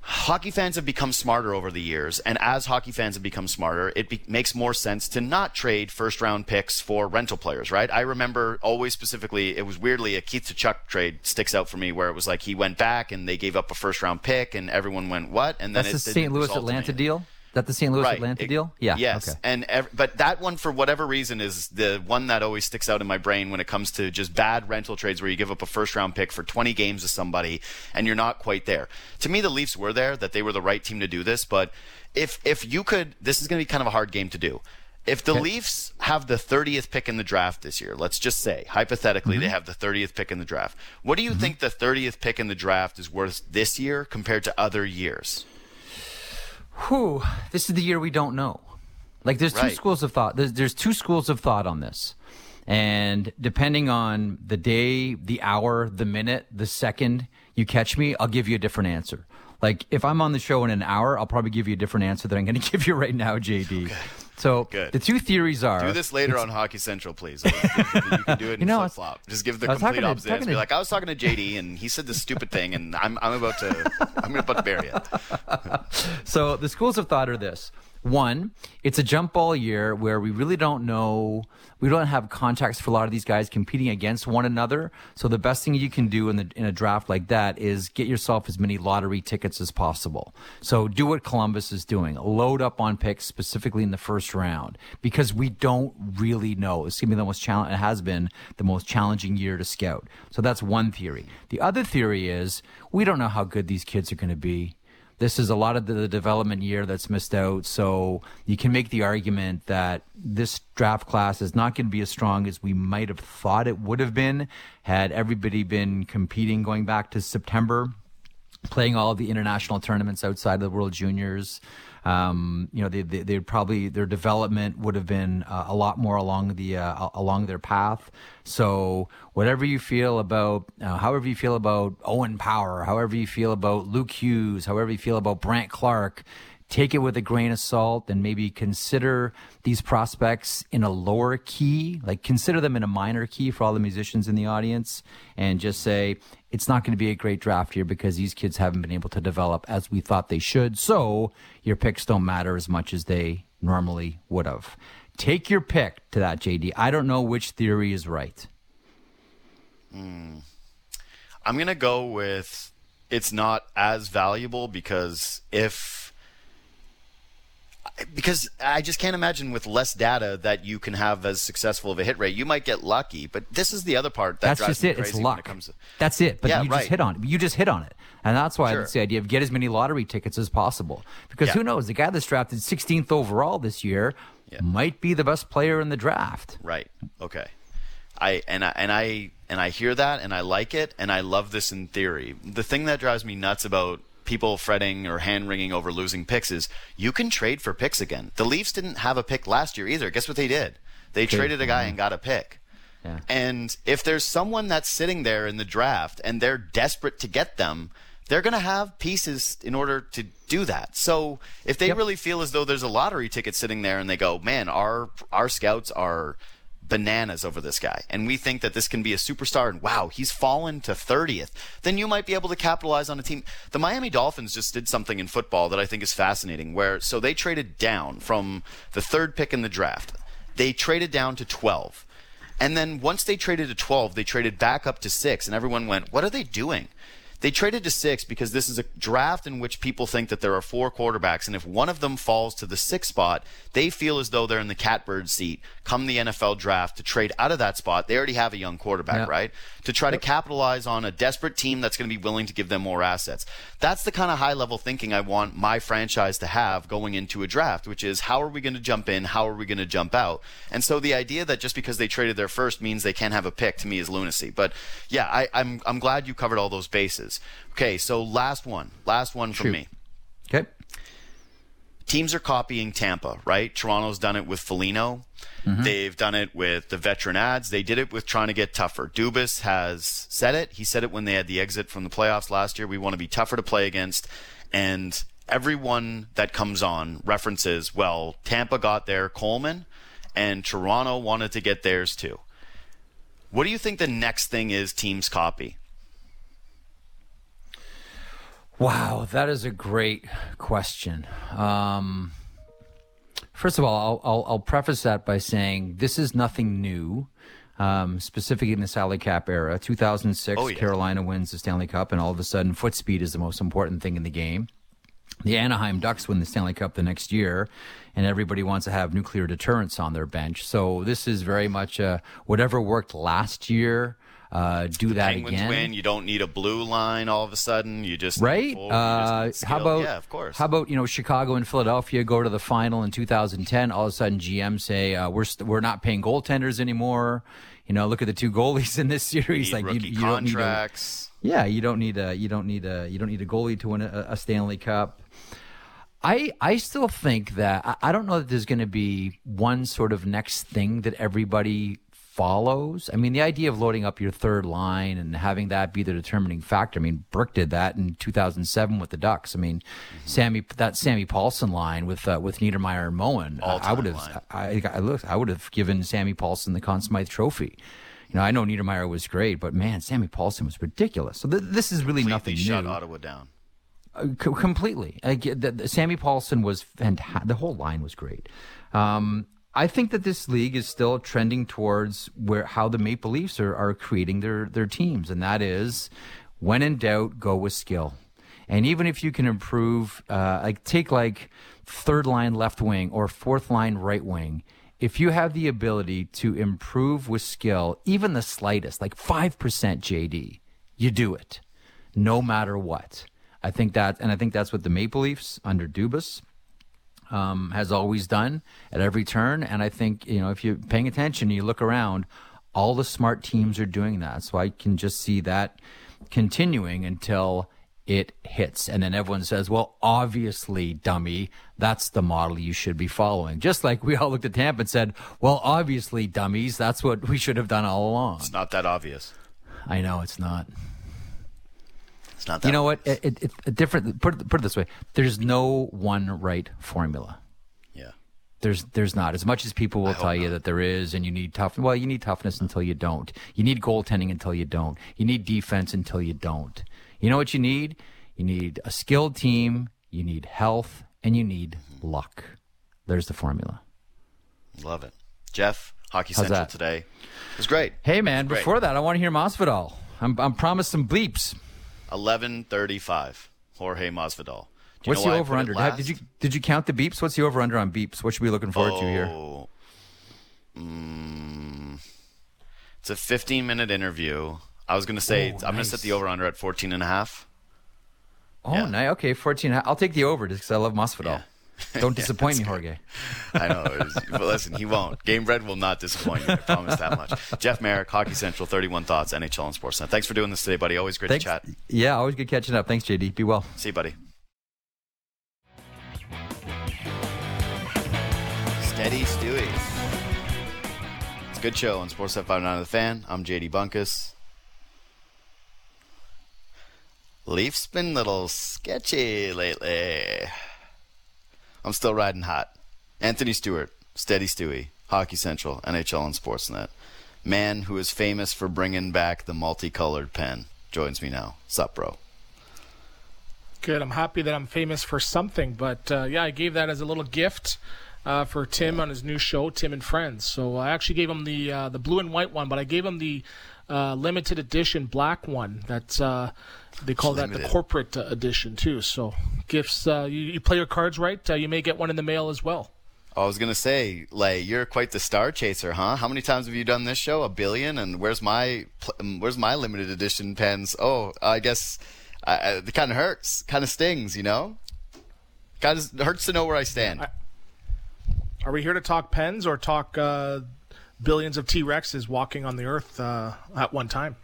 hockey fans have become smarter over the years, and as hockey fans have become smarter, it be- makes more sense to not trade first round picks for rental players, right? I remember always specifically, it was weirdly a Keith Tkachuk trade sticks out for me, where it was like he went back and they gave up a first round pick, and everyone went what? And then That's the St. Louis Atlanta deal. That the St. Louis Right. Atlanta It- deal? Yeah. Yes. Okay. And ev- but that one for whatever reason is the one that always sticks out in my brain when it comes to just bad rental trades where you give up a first round pick for 20 games to somebody and you're not quite there. To me the Leafs were there that they were the right team to do this, but if if you could this is going to be kind of a hard game to do. If the Leafs have the 30th pick in the draft this year, let's just say hypothetically Mm-hmm. they have the 30th pick in the draft. What do you think the 30th pick in the draft is worth this year compared to other years? Whew, this is the year we don't know. Like, there's two schools of thought. There's, there's two schools of thought on this. And depending on the day, the hour, the minute, the second you catch me, I'll give you a different answer. Like, if I'm on the show in an hour, I'll probably give you a different answer than I'm going to give you right now, JD. So, Good. the two theories are. Do this later on Hockey Central, please. you can do it in You know, flip flop. Just give the complete to- opposite. answer. Be to- like, I was talking to JD, and he said this stupid thing, and I'm, I'm about to I'm about to bury it. So the schools of thought are this. One, it's a jump ball year where we really don't know, we don't have contacts for a lot of these guys competing against one another. So the best thing you can do in the in a draft like that is get yourself as many lottery tickets as possible. So do what Columbus is doing. Load up on picks specifically in the first round because we don't really know. It's gonna be the most challenge. It has been the most challenging year to scout. So that's one theory. The other theory is we don't know how good these kids are going to be this is a lot of the development year that's missed out. So you can make the argument that this draft class is not going to be as strong as we might have thought it would have been had everybody been competing going back to September playing all of the international tournaments outside of the World Juniors. Um, you know, they, they, they'd probably their development would have been uh, a lot more along the uh, along their path. So whatever you feel about, uh, however you feel about Owen Power, however you feel about Luke Hughes, however you feel about Brandt Clarke, take it with a grain of salt and maybe consider these prospects in a lower key, like consider them in a minor key for all the musicians in the audience, and just say it's not going to be a great draft year because these kids haven't been able to develop as we thought they should. So your picks don't matter as much as they normally would have. Take your pick to that, JD. I don't know which theory is right. Hmm. I'm gonna go with it's not as valuable because if because I just can't imagine with less data that you can have as successful of a hit rate. You might get lucky, but this is the other part that That's drives just me it. It's luck. it comes to That's it. But Yeah, you right. just hit on it. You just hit on it. And that's why Sure. it's the idea of get as many lottery tickets as possible. Because Yeah. who knows? The guy that's drafted 16th overall this year Yeah. might be the best player in the draft. Right. Okay. I and I and I and I hear that and I like it and I love this in theory. The thing that drives me nuts about people fretting or hand wringing over losing picks is you can trade for picks again. The Leafs didn't have a pick last year either. Guess what they did? They traded a guy and got a pick. Yeah. And if there's someone that's sitting there in the draft and they're desperate to get them, they're going to have pieces in order to do that. So if they Yep. really feel as though there's a lottery ticket sitting there and they go, man, our our scouts are bananas over this guy. And we think that this can be a superstar and wow he's fallen to 30th then you might be able to capitalize on a team. The miami dolphins just did something in football that i think is fascinating where so they traded down from the third pick in the draft. They traded down to 12 and then once they traded to 12 they traded back up to 6 and everyone went what are they doing they traded to six because this is a draft in which people think that there are four quarterbacks, and if one of them falls to the sixth spot, they feel as though they're in the catbird seat come the NFL draft to trade out of that spot. They already have a young quarterback, Yeah. right? To try to capitalize on a desperate team that's going to be willing to give them more assets. That's the kind of high level thinking I want my franchise to have going into a draft, which is how are we going to jump in? How are we going to jump out? And so the idea that just because they traded their first means they can't have a pick to me is lunacy. But yeah, I, I'm I'm glad you covered all those bases. Okay, so last one, last one from Shoot. me. Okay. Teams are copying Tampa, right? Toronto's done it with Foligno. Mm-hmm. They've done it with the veteran ads. They did it with trying to get tougher. Dubas has said it. He said it when they had the exit from the playoffs last year. We want to be tougher to play against. And everyone that comes on references, well, Tampa got their Coleman, and Toronto wanted to get theirs too. What do you think the next thing is teams copy? Wow, that is a great question. Um, first of all, I'll, I'll, I'll preface that by saying this is nothing new. Um, specifically in the salary cap era, 2006, Oh. Carolina wins the Stanley Cup, and all of a sudden, foot speed is the most important thing in the game. The Anaheim Ducks win the Stanley Cup the next year, and everybody wants to have nuclear deterrence on their bench. So this is very much uh, whatever worked last year. Uh, do that Penguins again. win. You don't need a blue line all of a sudden. You just right? full- you just Uh, how about yeah, of course. How about you know Chicago and Philadelphia go to the final in 2010? All of a sudden, GM say uh, we're st- we're not paying goaltenders anymore. You know, look at the two goalies in this series. Like you, you don't need a, yeah, you don't need a you don't need a you don't need a goalie to win a, a Stanley Cup. I I still think that I, I don't know that there's going to be one sort of next thing that everybody follows. I mean, the idea of loading up your third line and having that be the determining factor. I mean, Burke did that in 2007 with the Ducks. I mean, Mm-hmm. Sammy that Sammy Pahlsson line with uh, with Niedermayer and Moen. I- I would have I I look I would have given Sammy Pahlsson the Conn Smythe Trophy. You know, I know Niedermayer was great, but man, Sammy Pahlsson was ridiculous. So th- this is really nothing Completely shut new. Ottawa down. Uh, co- completely. I get the, the- Sammy Pahlsson was fantastic. The whole line was great. Um, I think that this league is still trending towards where how the Maple Leafs are, are creating their their teams, and that is when in doubt, go with skill. And even if you can improve, uh, like take like third line left wing or fourth line right wing, if you have the ability to improve with skill, even the slightest, like five percent JD, you do it no matter what. I think that, and I think that's what the Maple Leafs under Dubas um, has always done at every turn. And I think you know if you're paying attention, you look around, all the smart teams are doing that. So I can just see that continuing until it hits, and then everyone says, "Well, obviously, dummy, that's the model you should be following." Just like we all looked at Tampa and said, "Well, obviously, dummies, that's what we should have done all along." It's not that obvious. I know it's not. It's not that. You know what? It, it, it different. Put it, put it this way: there's no one right formula. Yeah. There's there's not as much as people will hope tell you not. that there is, and you need tough. Well, you need toughness until you don't. You need goaltending until you don't. You need defense until you don't. You know what you need? You need a skilled team. You need health, and you need luck. There's the formula. Love it. Jeff, Hockey How's Central that? today. It was great. Hey man, Great. before that, I want to hear Masvidal. I'm I'm promised some bleeps. 11:35. Jorge Masvidal. What's the over under? Did you did you count the beeps? What's the over under on beeps? What should we be looking forward to here? Oh. Mm, it's a 15 minute interview. I was going to say, Oh, I'm going to set the over under at 14 and a half. Oh, Yeah. nice. Okay, 14. I'll take the over just because I love Masvidal. Yeah. Don't Yeah, disappoint me, that's Jorge. I know. was- but listen, he won't. Game Bread will not disappoint you. I promise that much. Jeff Marek, Hockey Central, 31 Thoughts, NHL and Sportsnet. Thanks for doing this today, buddy. Always great Thanks. to chat. Yeah, always good catching up. Thanks, JD. Be well. See you, buddy. Steady Stewie. It's a Good show on Sports 59 The Fan. I'm JD Bunkis. Leafs been a little sketchy lately. I'm still riding hot. Anthony Stewart, Steady Stewie, Hockey Central, NHL and Sportsnet. Man who is famous for bringing back the multicolored pen joins me now. Sup, bro? Good. I'm happy that I'm famous for something, but uh, yeah, I gave that as a little gift uh, for Tim on his new show, Tim and Friends. So I actually gave him the uh, the blue and white one, but I gave him the uh, limited edition black one. That's uh, they call that the corporate uh, edition too. So gifts, uh, you, you play your cards right, uh, you may get one in the mail as well. I was gonna say, like, you're quite the star chaser, huh? How many times have you done this show? A billion. And where's my, um, where's my limited edition pens? Oh, I guess uh, it kind of hurts, kind of stings, you know. Kind of hurts to know where I stand. Are we here to talk pens or talk uh, billions of T Rexes walking on the earth uh, at one time?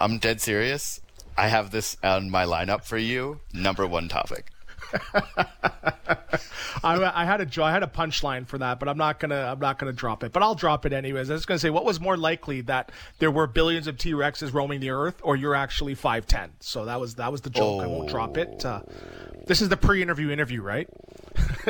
I'm dead serious. I have this on my lineup for you. Number one topic. I, I had a I had a punchline for that, but I'm not gonna I'm not gonna drop it. But I'll drop it anyways. I was gonna say, what was more likely that there were billions of T Rexes roaming the earth, or you're actually five ten? So that was that was the joke. I won't drop it. Uh, this is the pre-interview interview, right?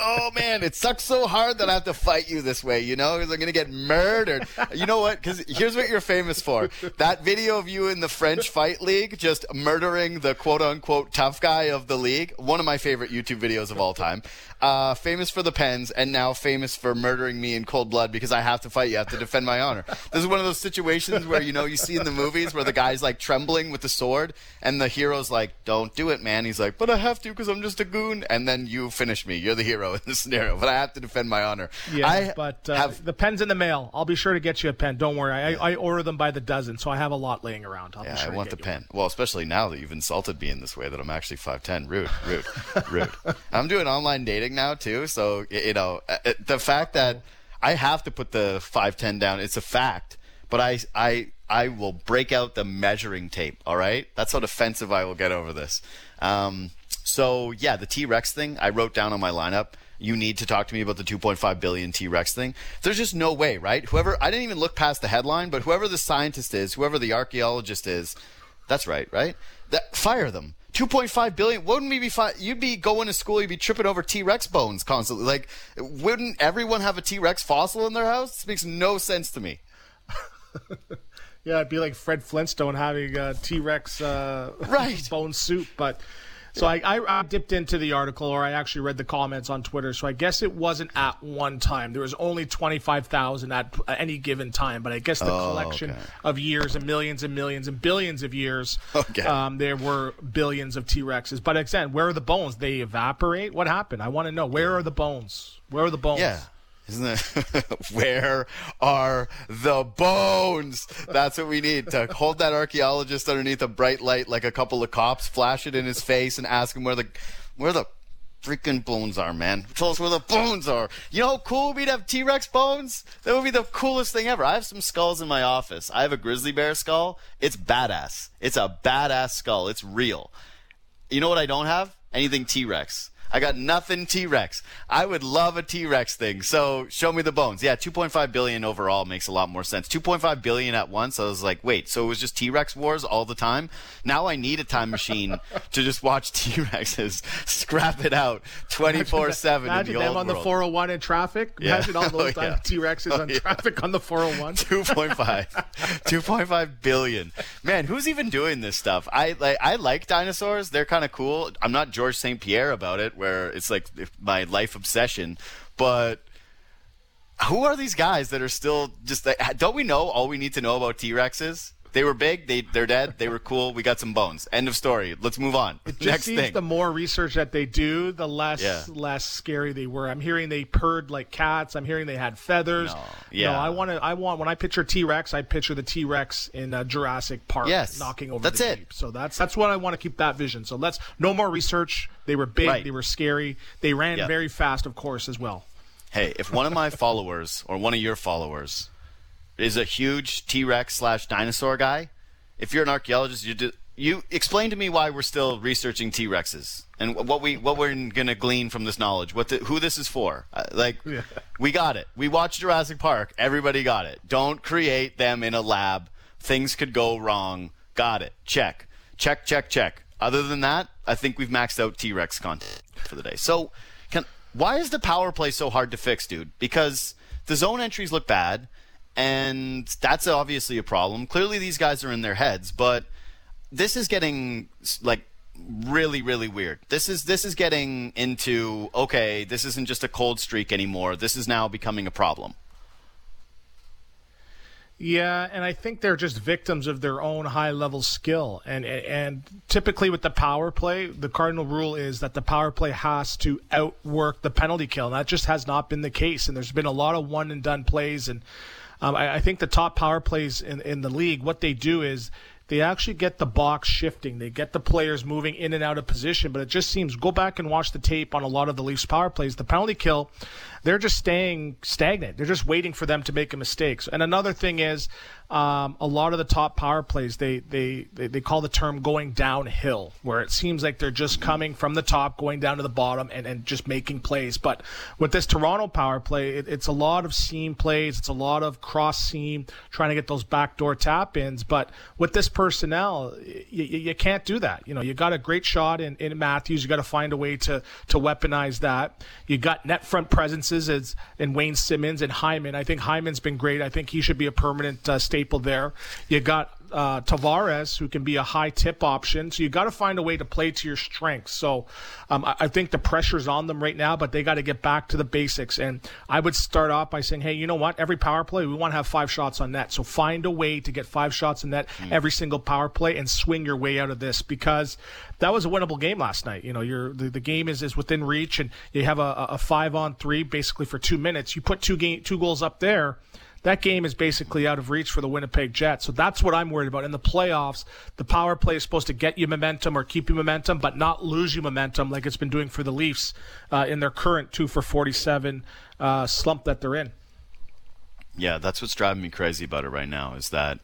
oh man, it sucks so hard that I have to fight you this way, you know, because I'm gonna get murdered. You know what? Because here's what you're famous for: that video of you in the French fight league, just murdering the quote unquote tough guy of the league. One of my favorite YouTube videos of all time. Uh, famous for the pens, and now famous for murdering me in cold blood because I have to fight you. I have to defend my honor. This is one of those situations where you know you see in the movies where the guy's like trembling with the sword, and the hero's like, "Don't do it, man." He's like, "But I have to because I'm just a goon." And then you finish me. You're the hero in this scenario, but I have to defend my honor. Yeah, I but uh, have. the pen's in the mail. I'll be sure to get you a pen. Don't worry. I, I order them by the dozen, so I have a lot laying around. I'll Yeah, sure I want the you one. pen. Well, especially now that you've insulted me in this way that I'm actually 5'10. Rude, rude, rude. I'm doing online dating now, too. So, you know, uh, uh, the fact that I have to put the 5'10 down, it's a fact. But I, I, I will break out the measuring tape, all right? That's how defensive I will get over this. Um, so, yeah, the T Rex thing, I wrote down on my lineup. You need to talk to me about the 2.5 billion T Rex thing. There's just no way, right? Whoever, I didn't even look past the headline, but whoever the scientist is, whoever the archaeologist is, that's right, right? That, fire them. 2.5 billion. Wouldn't we be You'd be going to school, you'd be tripping over T Rex bones constantly. Like, wouldn't everyone have a T Rex fossil in their house? This makes no sense to me. Yeah, it'd be like Fred Flintstone having a T Rex uh, Right. bone soup. But so I, I, I dipped into the article, or I actually read the comments on Twitter. So I guess it wasn't at one time. There was only twenty five thousand at any given time. But I guess the Oh, collection okay. of years and millions and millions and billions of years, Okay. um, there were billions of T Rexes. But again, where are the bones? They evaporate. What happened? I want to know. Where are the bones? Where are the bones? Yeah. Isn't it? Where are the bones? That's what we need to hold that archaeologist underneath a bright light like a couple of cops, flash it in his face, and ask him where the where the freaking bones are, man. Tell us where the bones are. You know how cool we'd have T Rex bones? That would be the coolest thing ever. I have some skulls in my office. I have a grizzly bear skull. It's badass. It's a badass skull. It's real. You know what I don't have? Anything T Rex. I got nothing T Rex. I would love a T Rex thing. So show me the bones. Yeah, 2.5 billion overall makes a lot more sense. 2.5 billion at once. I was like, wait, so it was just T Rex wars all the time? Now I need a time machine to just watch T Rexes scrap it out 24 7 in Imagine the them old on the 401 in traffic. Yeah. Imagine all oh, those Oh, yeah. T Rexes on yeah. traffic on the 401. 2.5 2.5 billion man who's even doing this stuff i like i like dinosaurs they're kind of cool i'm not georges st pierre about it where it's like my life obsession. But who are these guys that are still just don't we know all we need to know about t-rexes they were big they, they're dead they were cool we got some bones end of story let's move on It Just next seems thing the more research that they do, the less Yeah. less scary they were. I'm hearing they purred like cats. I'm hearing they had feathers. No. No, Yeah. I want to. I want when I picture T Rex, I picture the T Rex in uh, Jurassic Park, Yes. knocking over That's the it. Jeep. So that's that's what I want to keep that vision. So let's no more research. They were big. Right. They were scary. They ran Yeah. very fast, of course, as well. Hey, if one of my followers or one of your followers is a huge T Rex slash dinosaur guy, if you're an archaeologist, you do, you explain to me why we're still researching T Rexes and what we what we're gonna glean from this knowledge. What the, who this is for? Uh, like, Yeah. we got it. We watched Jurassic Park. Everybody got it. Don't create them in a lab. Things could go wrong. Got it. Check. Check. Check. Check. Other than that, I think we've maxed out T Rex content for the day. So, can why is the power play so hard to fix, dude? Because the zone entries look bad, and that's obviously a problem. Clearly, these guys are in their heads, but this is getting like really really weird this is this is getting into okay this isn't just a cold streak anymore this is now becoming a problem Yeah, and I think they're just victims of their own high level skill. And and typically with the power play, the cardinal rule is that the power play has to outwork the penalty kill. And that just has not been the case. And there's been a lot of one and done plays. And um, I, I think the top power plays in, in the league, what they do is they actually get the box shifting. They get the players moving in and out of position, but it just seems go back and watch the tape on a lot of the Leafs power plays. The penalty kill, they're just staying stagnant. They're just waiting for them to make a mistake. And another thing is, um, a lot of the top power plays they, they they they call the term going downhill, where it seems like they're just coming from the top, going down to the bottom, and, and just making plays. But with this Toronto power play, it, it's a lot of seam plays. It's a lot of cross seam, trying to get those backdoor tap ins. But with this personnel, you, you can't do that. You know, you got a great shot in, in Matthews. You got to find a way to to weaponize that. You got net front presences as in Wayne Simmonds and Hyman. I think Hyman's been great. I think he should be a permanent uh, staple there. You got uh, Tavares, who can be a high tip option. So you got to find a way to play to your strengths. So um, I, I think the pressure's on them right now, but they got to get back to the basics. And I would start off by saying, hey, you know what? Every power play, we want to have five shots on net. So find a way to get five shots on net every single power play and swing your way out of this because that was a winnable game last night. You know, you're, the, the game is, is within reach and you have a, a five on three basically for two minutes. You put two game, two goals up there that game is basically out of reach for the Winnipeg Jets. So that's what I'm worried about. In the playoffs, the power play is supposed to get you momentum or keep you momentum, but not lose you momentum like it's been doing for the Leafs uh, in their current two for 47 uh, slump that they're in. Yeah, that's what's driving me crazy about it right now is that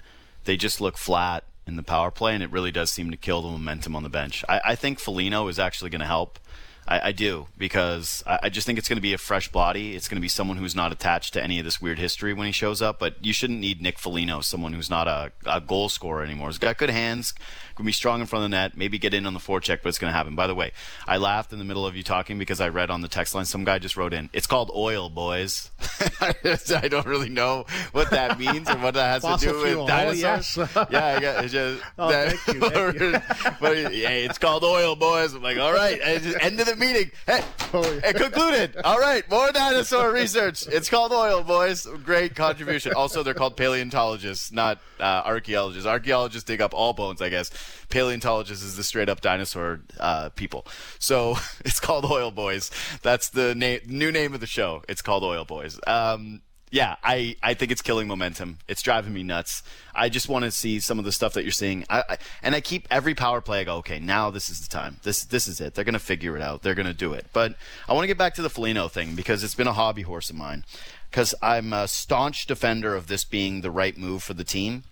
they just look flat in the power play, and it really does seem to kill the momentum on the bench. I, I think Foligno is actually going to help. I, I do because I, I just think it's going to be a fresh body. It's going to be someone who's not attached to any of this weird history when he shows up. But you shouldn't need Nick Foligno, someone who's not a, a goal scorer anymore. He's got good hands, going to be strong in front of the net, maybe get in on the forecheck, but it's going to happen. By the way, I laughed in the middle of you talking because I read on the text line some guy just wrote in, "It's called oil, boys." I don't really know what that means or what that has Fossil to do fuel. with Oh, dinosaurs. yes. yeah, I got it's just Oh, that- thank you, thank you. but yeah, it's called oil, boys. I'm like, all right, end of the meeting. Hey, Oh, yeah. it concluded. All right, more dinosaur research. It's called oil, boys. Great contribution. Also, they're called paleontologists, not uh, archaeologists. Archaeologists dig up all bones, I guess. Paleontologists is the straight up dinosaur uh, people. So it's called oil, boys. That's the na- new name of the show. It's called oil, boys. Um, yeah, I, I think it's killing momentum. It's driving me nuts. I just want to see some of the stuff that you're seeing. I, I, and I keep every power play. I go, okay, now this is the time. This this is it. They're gonna figure it out. They're gonna do it. But I want to get back to the Foligno thing because it's been a hobby horse of mine. Because I'm a staunch defender of this being the right move for the team.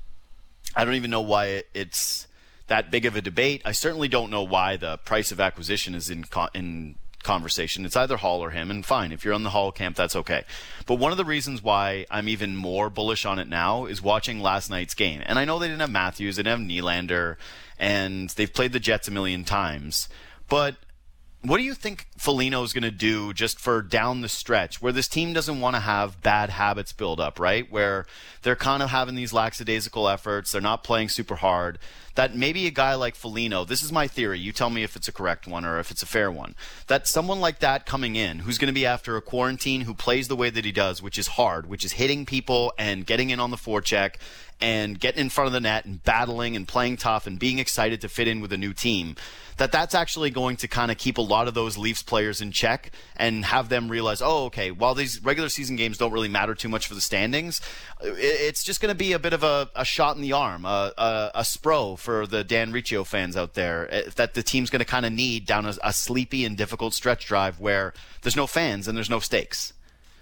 I don't even know why it, it's that big of a debate. I certainly don't know why the price of acquisition is in in conversation. It's either Hall or him, and fine. If you're on the Hall camp, that's okay. But one of the reasons why I'm even more bullish on it now is watching last night's game. And I know they didn't have Matthews, they didn't have Nylander, and they've played the Jets a million times. But what do you think Foligno's going to do just for down the stretch where this team doesn't want to have bad habits build up, right? Where they're kind of having these lackadaisical efforts, they're not playing super hard. That maybe a guy like Foligno, this is my theory, you tell me if it's a correct one or if it's a fair one, that someone like that coming in who's going to be after a quarantine who plays the way that he does, which is hard, which is hitting people and getting in on the forecheck and getting in front of the net and battling and playing tough and being excited to fit in with a new team that that's actually going to kind of keep a lot of those Leafs players in check and have them realize, oh, okay, while these regular season games don't really matter too much for the standings, it's just going to be a bit of a, a shot in the arm, a, a, a spro for the Dan Riccio fans out there eh, that the team's going to kind of need down a, a sleepy and difficult stretch drive where there's no fans and there's no stakes.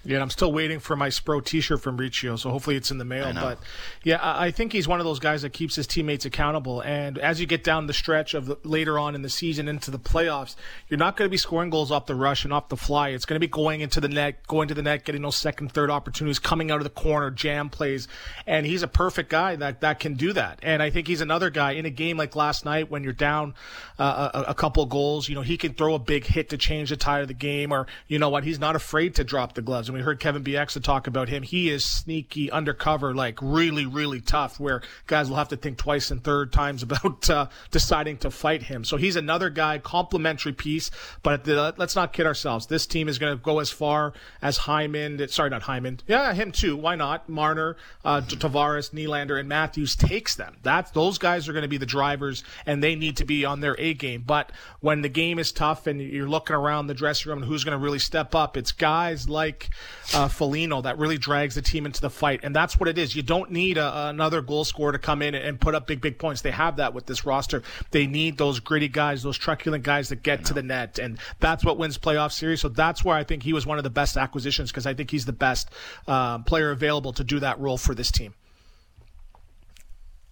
Yeah, I'm still waiting for my Spro T-shirt from Riccio, so hopefully it's in the mail. But yeah, I I think he's one of those guys that keeps his teammates accountable. And as you get down the stretch of the, later on in the season into the playoffs, you're not going to be scoring goals off the rush and off the fly. It's going to be going into the net, going to the net, getting those second, third opportunities, coming out of the corner, jam plays. And he's a perfect guy that that can do that. And I think he's another guy in a game like last night when you're down uh, a, a couple goals. You know, he can throw a big hit to change the tide of the game, or you know what, he's not afraid to drop the gloves. And we heard Kevin Bieksa talk about him. He is sneaky, undercover, like really, really tough. Where guys will have to think twice and third times about uh, deciding to fight him. So he's another guy, complementary piece. But the, let's not kid ourselves. This team is going to go as far as Hyman. Sorry, not Hyman. Yeah, him too. Why not? Marner, uh, Tavares, Nylander, and Matthews takes them. That's those guys are going to be the drivers, and they need to be on their A game. But when the game is tough and you're looking around the dressing room and who's going to really step up, it's guys like uh, Foligno that really drags the team into the fight, and that's what it is. You don't need a, another goal scorer to come in and put up big, big points. They have that with this roster. They need those gritty guys, those truculent guys that get to the net, and that's what wins playoff series. So that's where I think he was one of the best acquisitions because I think he's the best uh, player available to do that role for this team.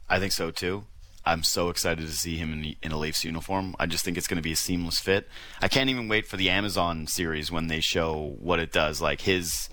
I think so too. I'm so excited to see him in, in a Leafs uniform. I just think it's going to be a seamless fit. I can't even wait for the Amazon series when they show what it does, like his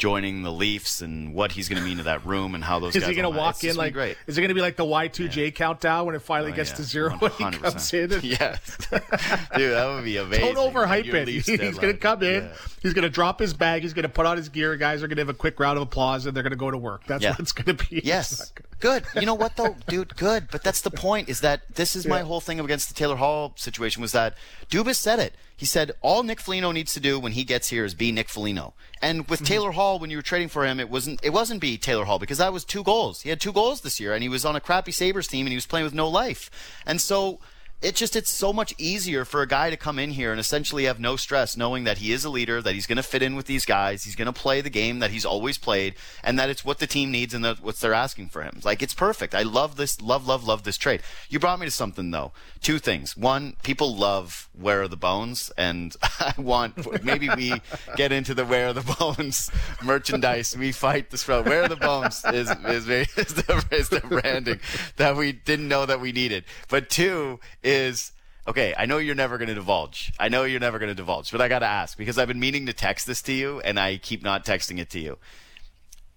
joining the Leafs and what he's going to mean to that room and how those Is guys. he going to walk in like? great. Is it going to be like the Y2J countdown when it finally Oh, gets yeah. to zero when he comes in? yes, dude, that would be amazing. Don't overhype it. He's going to come in. Yeah. He's going to drop his bag. He's going to put on his gear. Guys are going to have a quick round of applause, and they're going to go to work. That's Yeah. what it's going to be. Yes. Good. You know what though, dude? Good. But that's the point. Is that this is my whole thing against the Taylor Hall situation was that Dubas said it. He said all Nick Foligno needs to do when he gets here is be Nick Foligno. And with mm-hmm. Taylor Hall, when you were trading for him, it wasn't it wasn't be Taylor Hall because that was two goals. He had two goals this year, and he was on a crappy Sabres team, and he was playing with no life. And so it just it's so much easier for a guy to come in here and essentially have no stress knowing that he is a leader that he's going to fit in with these guys he's going to play the game that he's always played and that it's what the team needs and that what they're asking for him. Like it's perfect. I love this love love love this trade. You brought me to something though. Two things. One people love where are the bones and i want maybe we get into the where are the bones merchandise. We fight this road where are the bones is is, is, the, is the branding that we didn't know that we needed. But two is okay i know you're never going to divulge. I know you're never going to divulge but i got to ask because i've been meaning to text this to you and i keep not texting it to you.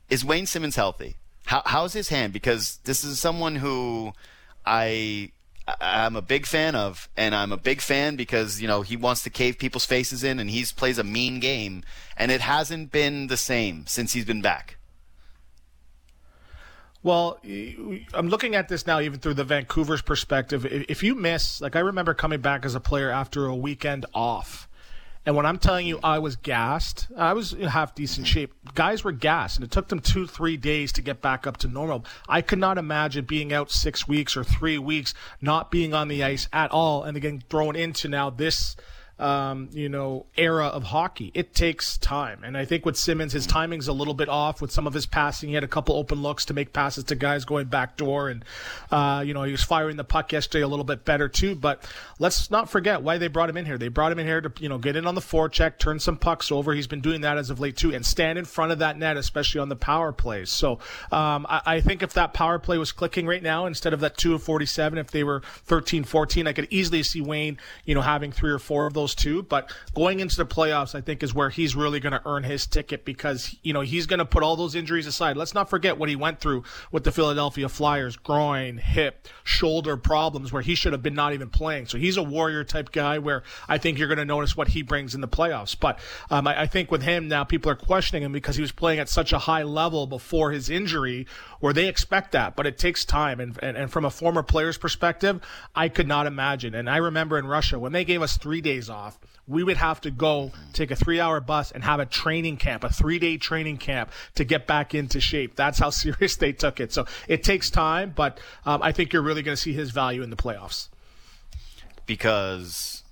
Is wayne simmonds healthy? How, how's his hand? Because this is someone who i I'm a big fan of, and I'm a big fan because you know he wants to cave people's faces in, and he plays a mean game, and it hasn't been the same since he's been back. Well, I'm looking at this now, even through the Vancouver's perspective. If you miss, like I remember coming back as a player after a weekend off, and when I'm telling you I was gassed, I was in half decent shape. Guys were gassed, and it took them two, three days to get back up to normal. I could not imagine being out six weeks or three weeks, not being on the ice at all, and again thrown into now this um, you know, era of hockey. It takes time. And I think with Simmonds, his timing's a little bit off with some of his passing. He had a couple open looks to make passes to guys going back door. And, uh, you know, he was firing the puck yesterday a little bit better too. But let's not forget why they brought him in here. They brought him in here to, you know, get in on the forecheck, turn some pucks over. He's been doing that as of late too, and stand in front of that net, especially on the power plays. So, um, I, I think if that power play was clicking right now, instead of that 2 of 47, if they were 13, 14, I could easily see Wayne, you know, having three or four of those two. But going into the playoffs, I think is where he's really going to earn his ticket because, you know, he's going to put all those injuries aside. Let's not forget what he went through with the Philadelphia Flyers groin, hip, shoulder problems where he should have been not even playing. So he's a warrior type guy where I think you're going to notice what he brings in the playoffs. But um, I, I think with him now, people are questioning him because he was playing at such a high level before his injury where they expect that, but it takes time. And, and, and from a former player's perspective, I could not imagine. And I remember in Russia when they gave us three days off, we would have to go take a three hour bus and have a training camp, a three day training camp to get back into shape. That's how serious they took it. So it takes time, but um, I think you're really going to see his value in the playoffs. because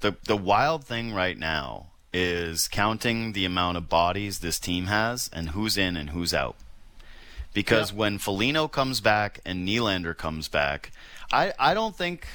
the the wild thing right now is counting the amount of bodies this team has and who's in and who's out. Because Yeah. when Felino comes back and Nylander comes back, I, I don't think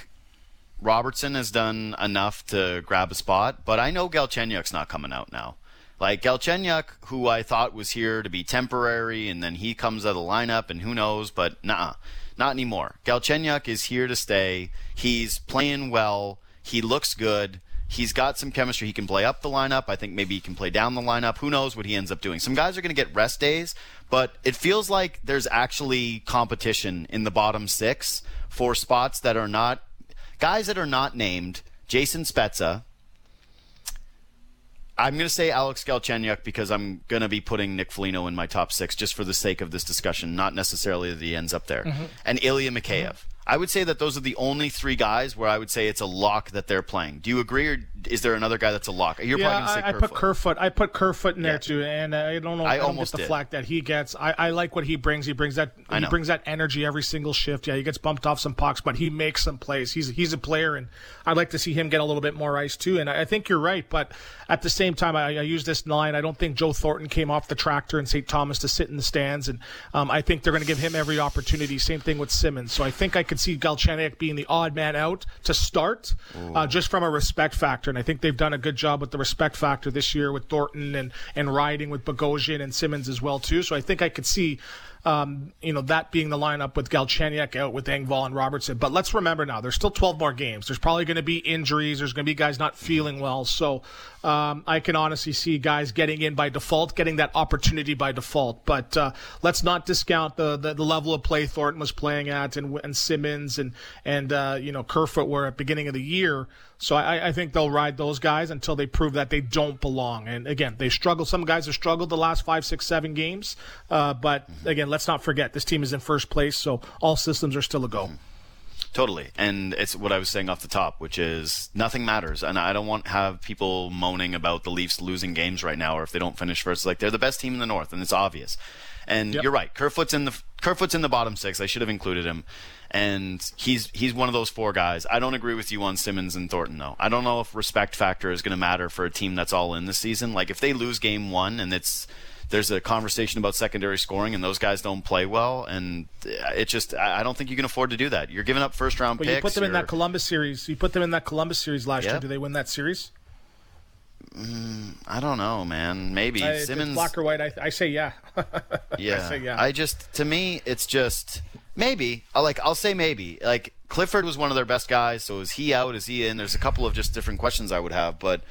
Robertson has done enough to grab a spot, but I know Galchenyuk's not coming out now. Like Galchenyuk, who I thought was here to be temporary, and then he comes out of the lineup, and who knows, but nah, not anymore. Galchenyuk is here to stay. He's playing well. He looks good. He's got some chemistry. He can play up the lineup. I think maybe he can play down the lineup. Who knows what he ends up doing? Some guys are going to get rest days, but it feels like there's actually competition in the bottom six for spots that are not guys that are not named. Jason Spezza, I'm going to say Alex Galchenyuk because I'm going to be putting Nick Foligno in my top six just for the sake of this discussion, not necessarily that he ends up there. Mm-hmm. And Ilya Mikheyev. I would say that those are the only three guys where I would say it's a lock that they're playing. Do you agree, or is there another guy that's a lock? You're yeah, probably going to say I, I put Kerfoot. I put Kerfoot in Yeah. there too, and I don't know. I I, don't almost get the did. flack that he gets. I, I like what he brings. He brings that. He brings that energy every single shift. Yeah, he gets bumped off some pucks, but he makes some plays. He's he's a player, and I'd like to see him get a little bit more ice too. And I, I think you're right, but at the same time, I, I use this line. I don't think Joe Thornton came off the tractor in St. Thomas to sit in the stands, and um, I think they're going to give him every opportunity. Same thing with Simmonds. So I think I could see Galchenyuk being the odd man out to start, uh, just from a respect factor. And I think they've done a good job with the respect factor this year with Thornton and and riding with Bogosian and Simmonds as well too. So I think I could see. Um, you know that being the lineup with Galchenyuk out with Engvall and Robertson, but let's remember now there's still 12 more games. There's probably going to be injuries. There's going to be guys not feeling well. So um, I can honestly see guys getting in by default, getting that opportunity by default. But uh, let's not discount the, the the level of play Thornton was playing at, and and Simmonds and and uh, you know Kerfoot were at beginning of the year. So I, I think they'll ride those guys until they prove that they don't belong. And again, they struggle. Some guys have struggled the last five, six, seven games. Uh, but again, let's not forget this team is in first place, so all systems are still a go. Totally. And it's what I was saying off the top, which is nothing matters. And I don't want to have people moaning about the Leafs losing games right now or if they don't finish first. Like they're the best team in the North and it's obvious. And Yep. you're right. Kerfoot's in the Kerfoot's in the bottom six. I should have included him. And he's he's one of those four guys. I don't agree with you on Simmonds and Thornton though. I don't know if respect factor is going to matter for a team that's all in this season. Like if they lose game 1 and it's there's a conversation about secondary scoring and those guys don't play well and it just I I don't think you can afford to do that. You're giving up first round But picks. you put them in that Columbus series. You put them in that Columbus series last Yeah. year. Do they win that series? Mm, I don't know, man. Maybe I- Simmons. black or white. I, I say yeah. yeah. say yeah. I just to me, it's just maybe. I like. I'll say maybe. Like Clifford was one of their best guys. So is he out? Is he in? There's a couple of just different questions I would have, but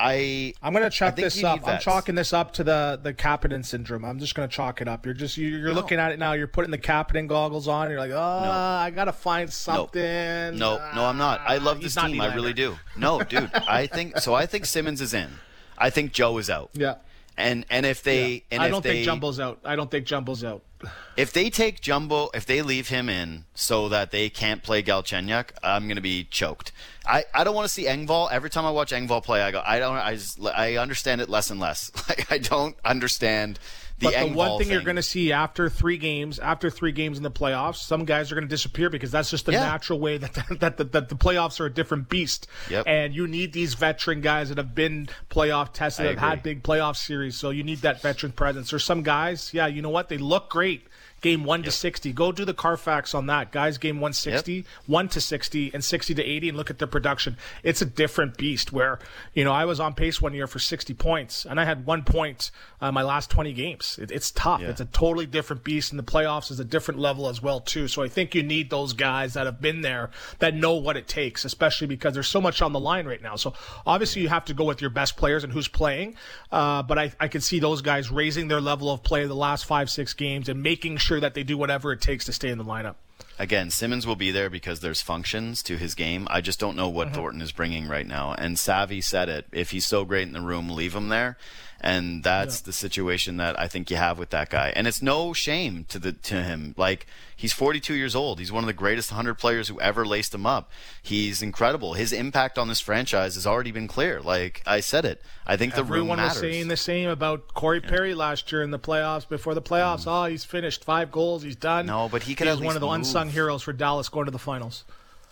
I. I'm gonna chalk this up. I'm chalking this up to the the Kapanen syndrome. I'm just gonna chalk it up. You're just you- you're looking at it now. You're putting the Kapanen goggles on. You're like, oh, I gotta find something. No, no, I'm not. I love Ah, this team. I really do. No, dude. I think so. I think Simmonds is in. I think Joe is out. Yeah. And and if they and I don't they, think Jumbo's out. I don't think Jumbo's out. If they take Jumbo, if they leave him in so that they can't play Galchenyuk, I'm going to be choked. I, I don't want to see Engvall. Every time I watch Engvall play, I go, I don't, I, just, I understand it less and less. Like, I don't understand But the one thing, you're going to see after three games, after three games in the playoffs, some guys are going to disappear because that's just the Yeah. natural way that that, that, that the playoffs are a different beast. Yep. And you need these veteran guys that have been playoff tested, have had big playoff series. So you need that veteran presence. There's some guys, yeah, you know what? They look great. Game one to sixty. Go do the Carfax on that, guys. Game one sixty, one to sixty, and sixty to eighty, and look at their production. It's a different beast. Where you know I was on pace one year for sixty points, and I had one point uh, my last twenty games. It, it's tough. Yeah. It's a totally different beast, and the playoffs is a different level as well too. So I think you need those guys that have been there that know what it takes, especially because there's so much on the line right now. So obviously you have to go with your best players and who's playing. Uh, but I, I can see those guys raising their level of play the last five six games and making sure that they do whatever it takes to stay in the lineup. Again, Simmonds will be there because there's functions to his game. I just don't know Mm-hmm. what Thornton is bringing right now. And Savvy said it. If he's so great in the room, leave him there. And that's the situation that I think you have with that guy. And it's no shame to the to him. Like he's 42 years old. He's one of the greatest 100 players who ever laced him up. He's incredible. His impact on this franchise has already been clear. Like I said it. I think the room matters. Everyone was saying the same about Corey Perry last year in the playoffs. Before the playoffs, oh, he's finished five goals, he's done. Mm. No, but he could He's one of the move. unsung heroes for Dallas going to the finals.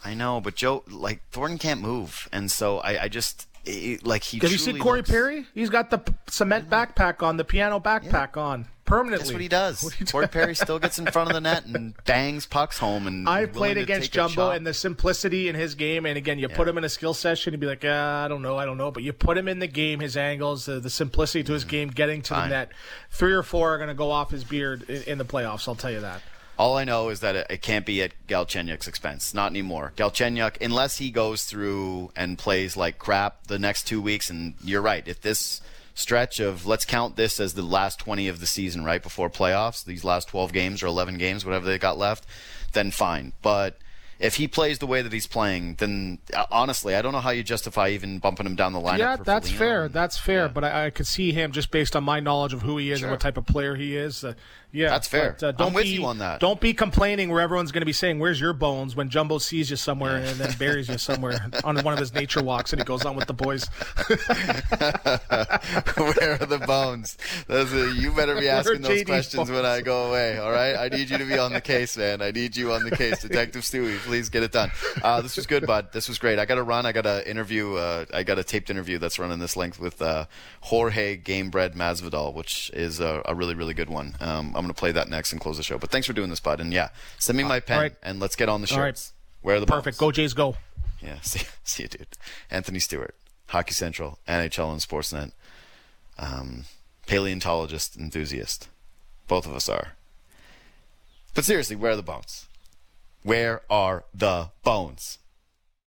I know, but Joe, like Thornton can't move, and so I, I just it, like he. Have you seen truly Corey looks- Perry? He's got the p- cement backpack on, the piano backpack on. permanently. That's what he does. Corey Perry still gets in front of the net and bangs pucks home. And I played against Jumbo and the simplicity in his game. And again, you put him in a skill session, he'd be like, uh, I don't know, I don't know. But you put him in the game, his angles, the, the simplicity to his game, getting to Mm-hmm. Fine. the net. Three or four are going to go off his beard in, in the playoffs. I'll tell you that. All I know is that it, it can't be at Galchenyuk's expense. Not anymore. Galchenyuk, unless he goes through and plays like crap the next two weeks, and you're right. If this stretch of let's count this as the last 20 of the season, right before playoffs, these last 12 games or 11 games, whatever they got left, then fine. But if he plays the way that he's playing, then uh, honestly, I don't know how you justify even bumping him down the lineup. Yeah, that's Foligno. fair. That's fair. Yeah. But I, I could see him just based on my knowledge of who he is Sure. and what type of player he is. Uh, yeah, That's fair. But, uh, I'm don't with be, you on that. Don't be complaining where everyone's going to be saying, "Where's your bones?" when Jumbo sees you somewhere and then buries you somewhere on one of his nature walks, and he goes on with the boys. Where are the bones? Those are, you better be asking those questions when I go away. All right, I need you to be on the case, man. I need you on the case, Detective Stewie. Please get it done. Uh, this was good, bud. This was great. I got to run. I got to interview. Uh, I got a taped interview that's running this length with uh, Jorge Gamebred Masvidal, which is a, a really, really good one. Um, I'm going to play that next and close the show. But thanks for doing this, bud. And yeah, send me my pen right. and let's get on the All right. shirts. Where are the Perfect. Go? Jays, go. Yeah, see, see you, dude. Anthony Stewart, Hockey Central, NHL and Sportsnet, um, paleontologist enthusiast. Both of us are. But seriously, where are the bones? Where are the bones?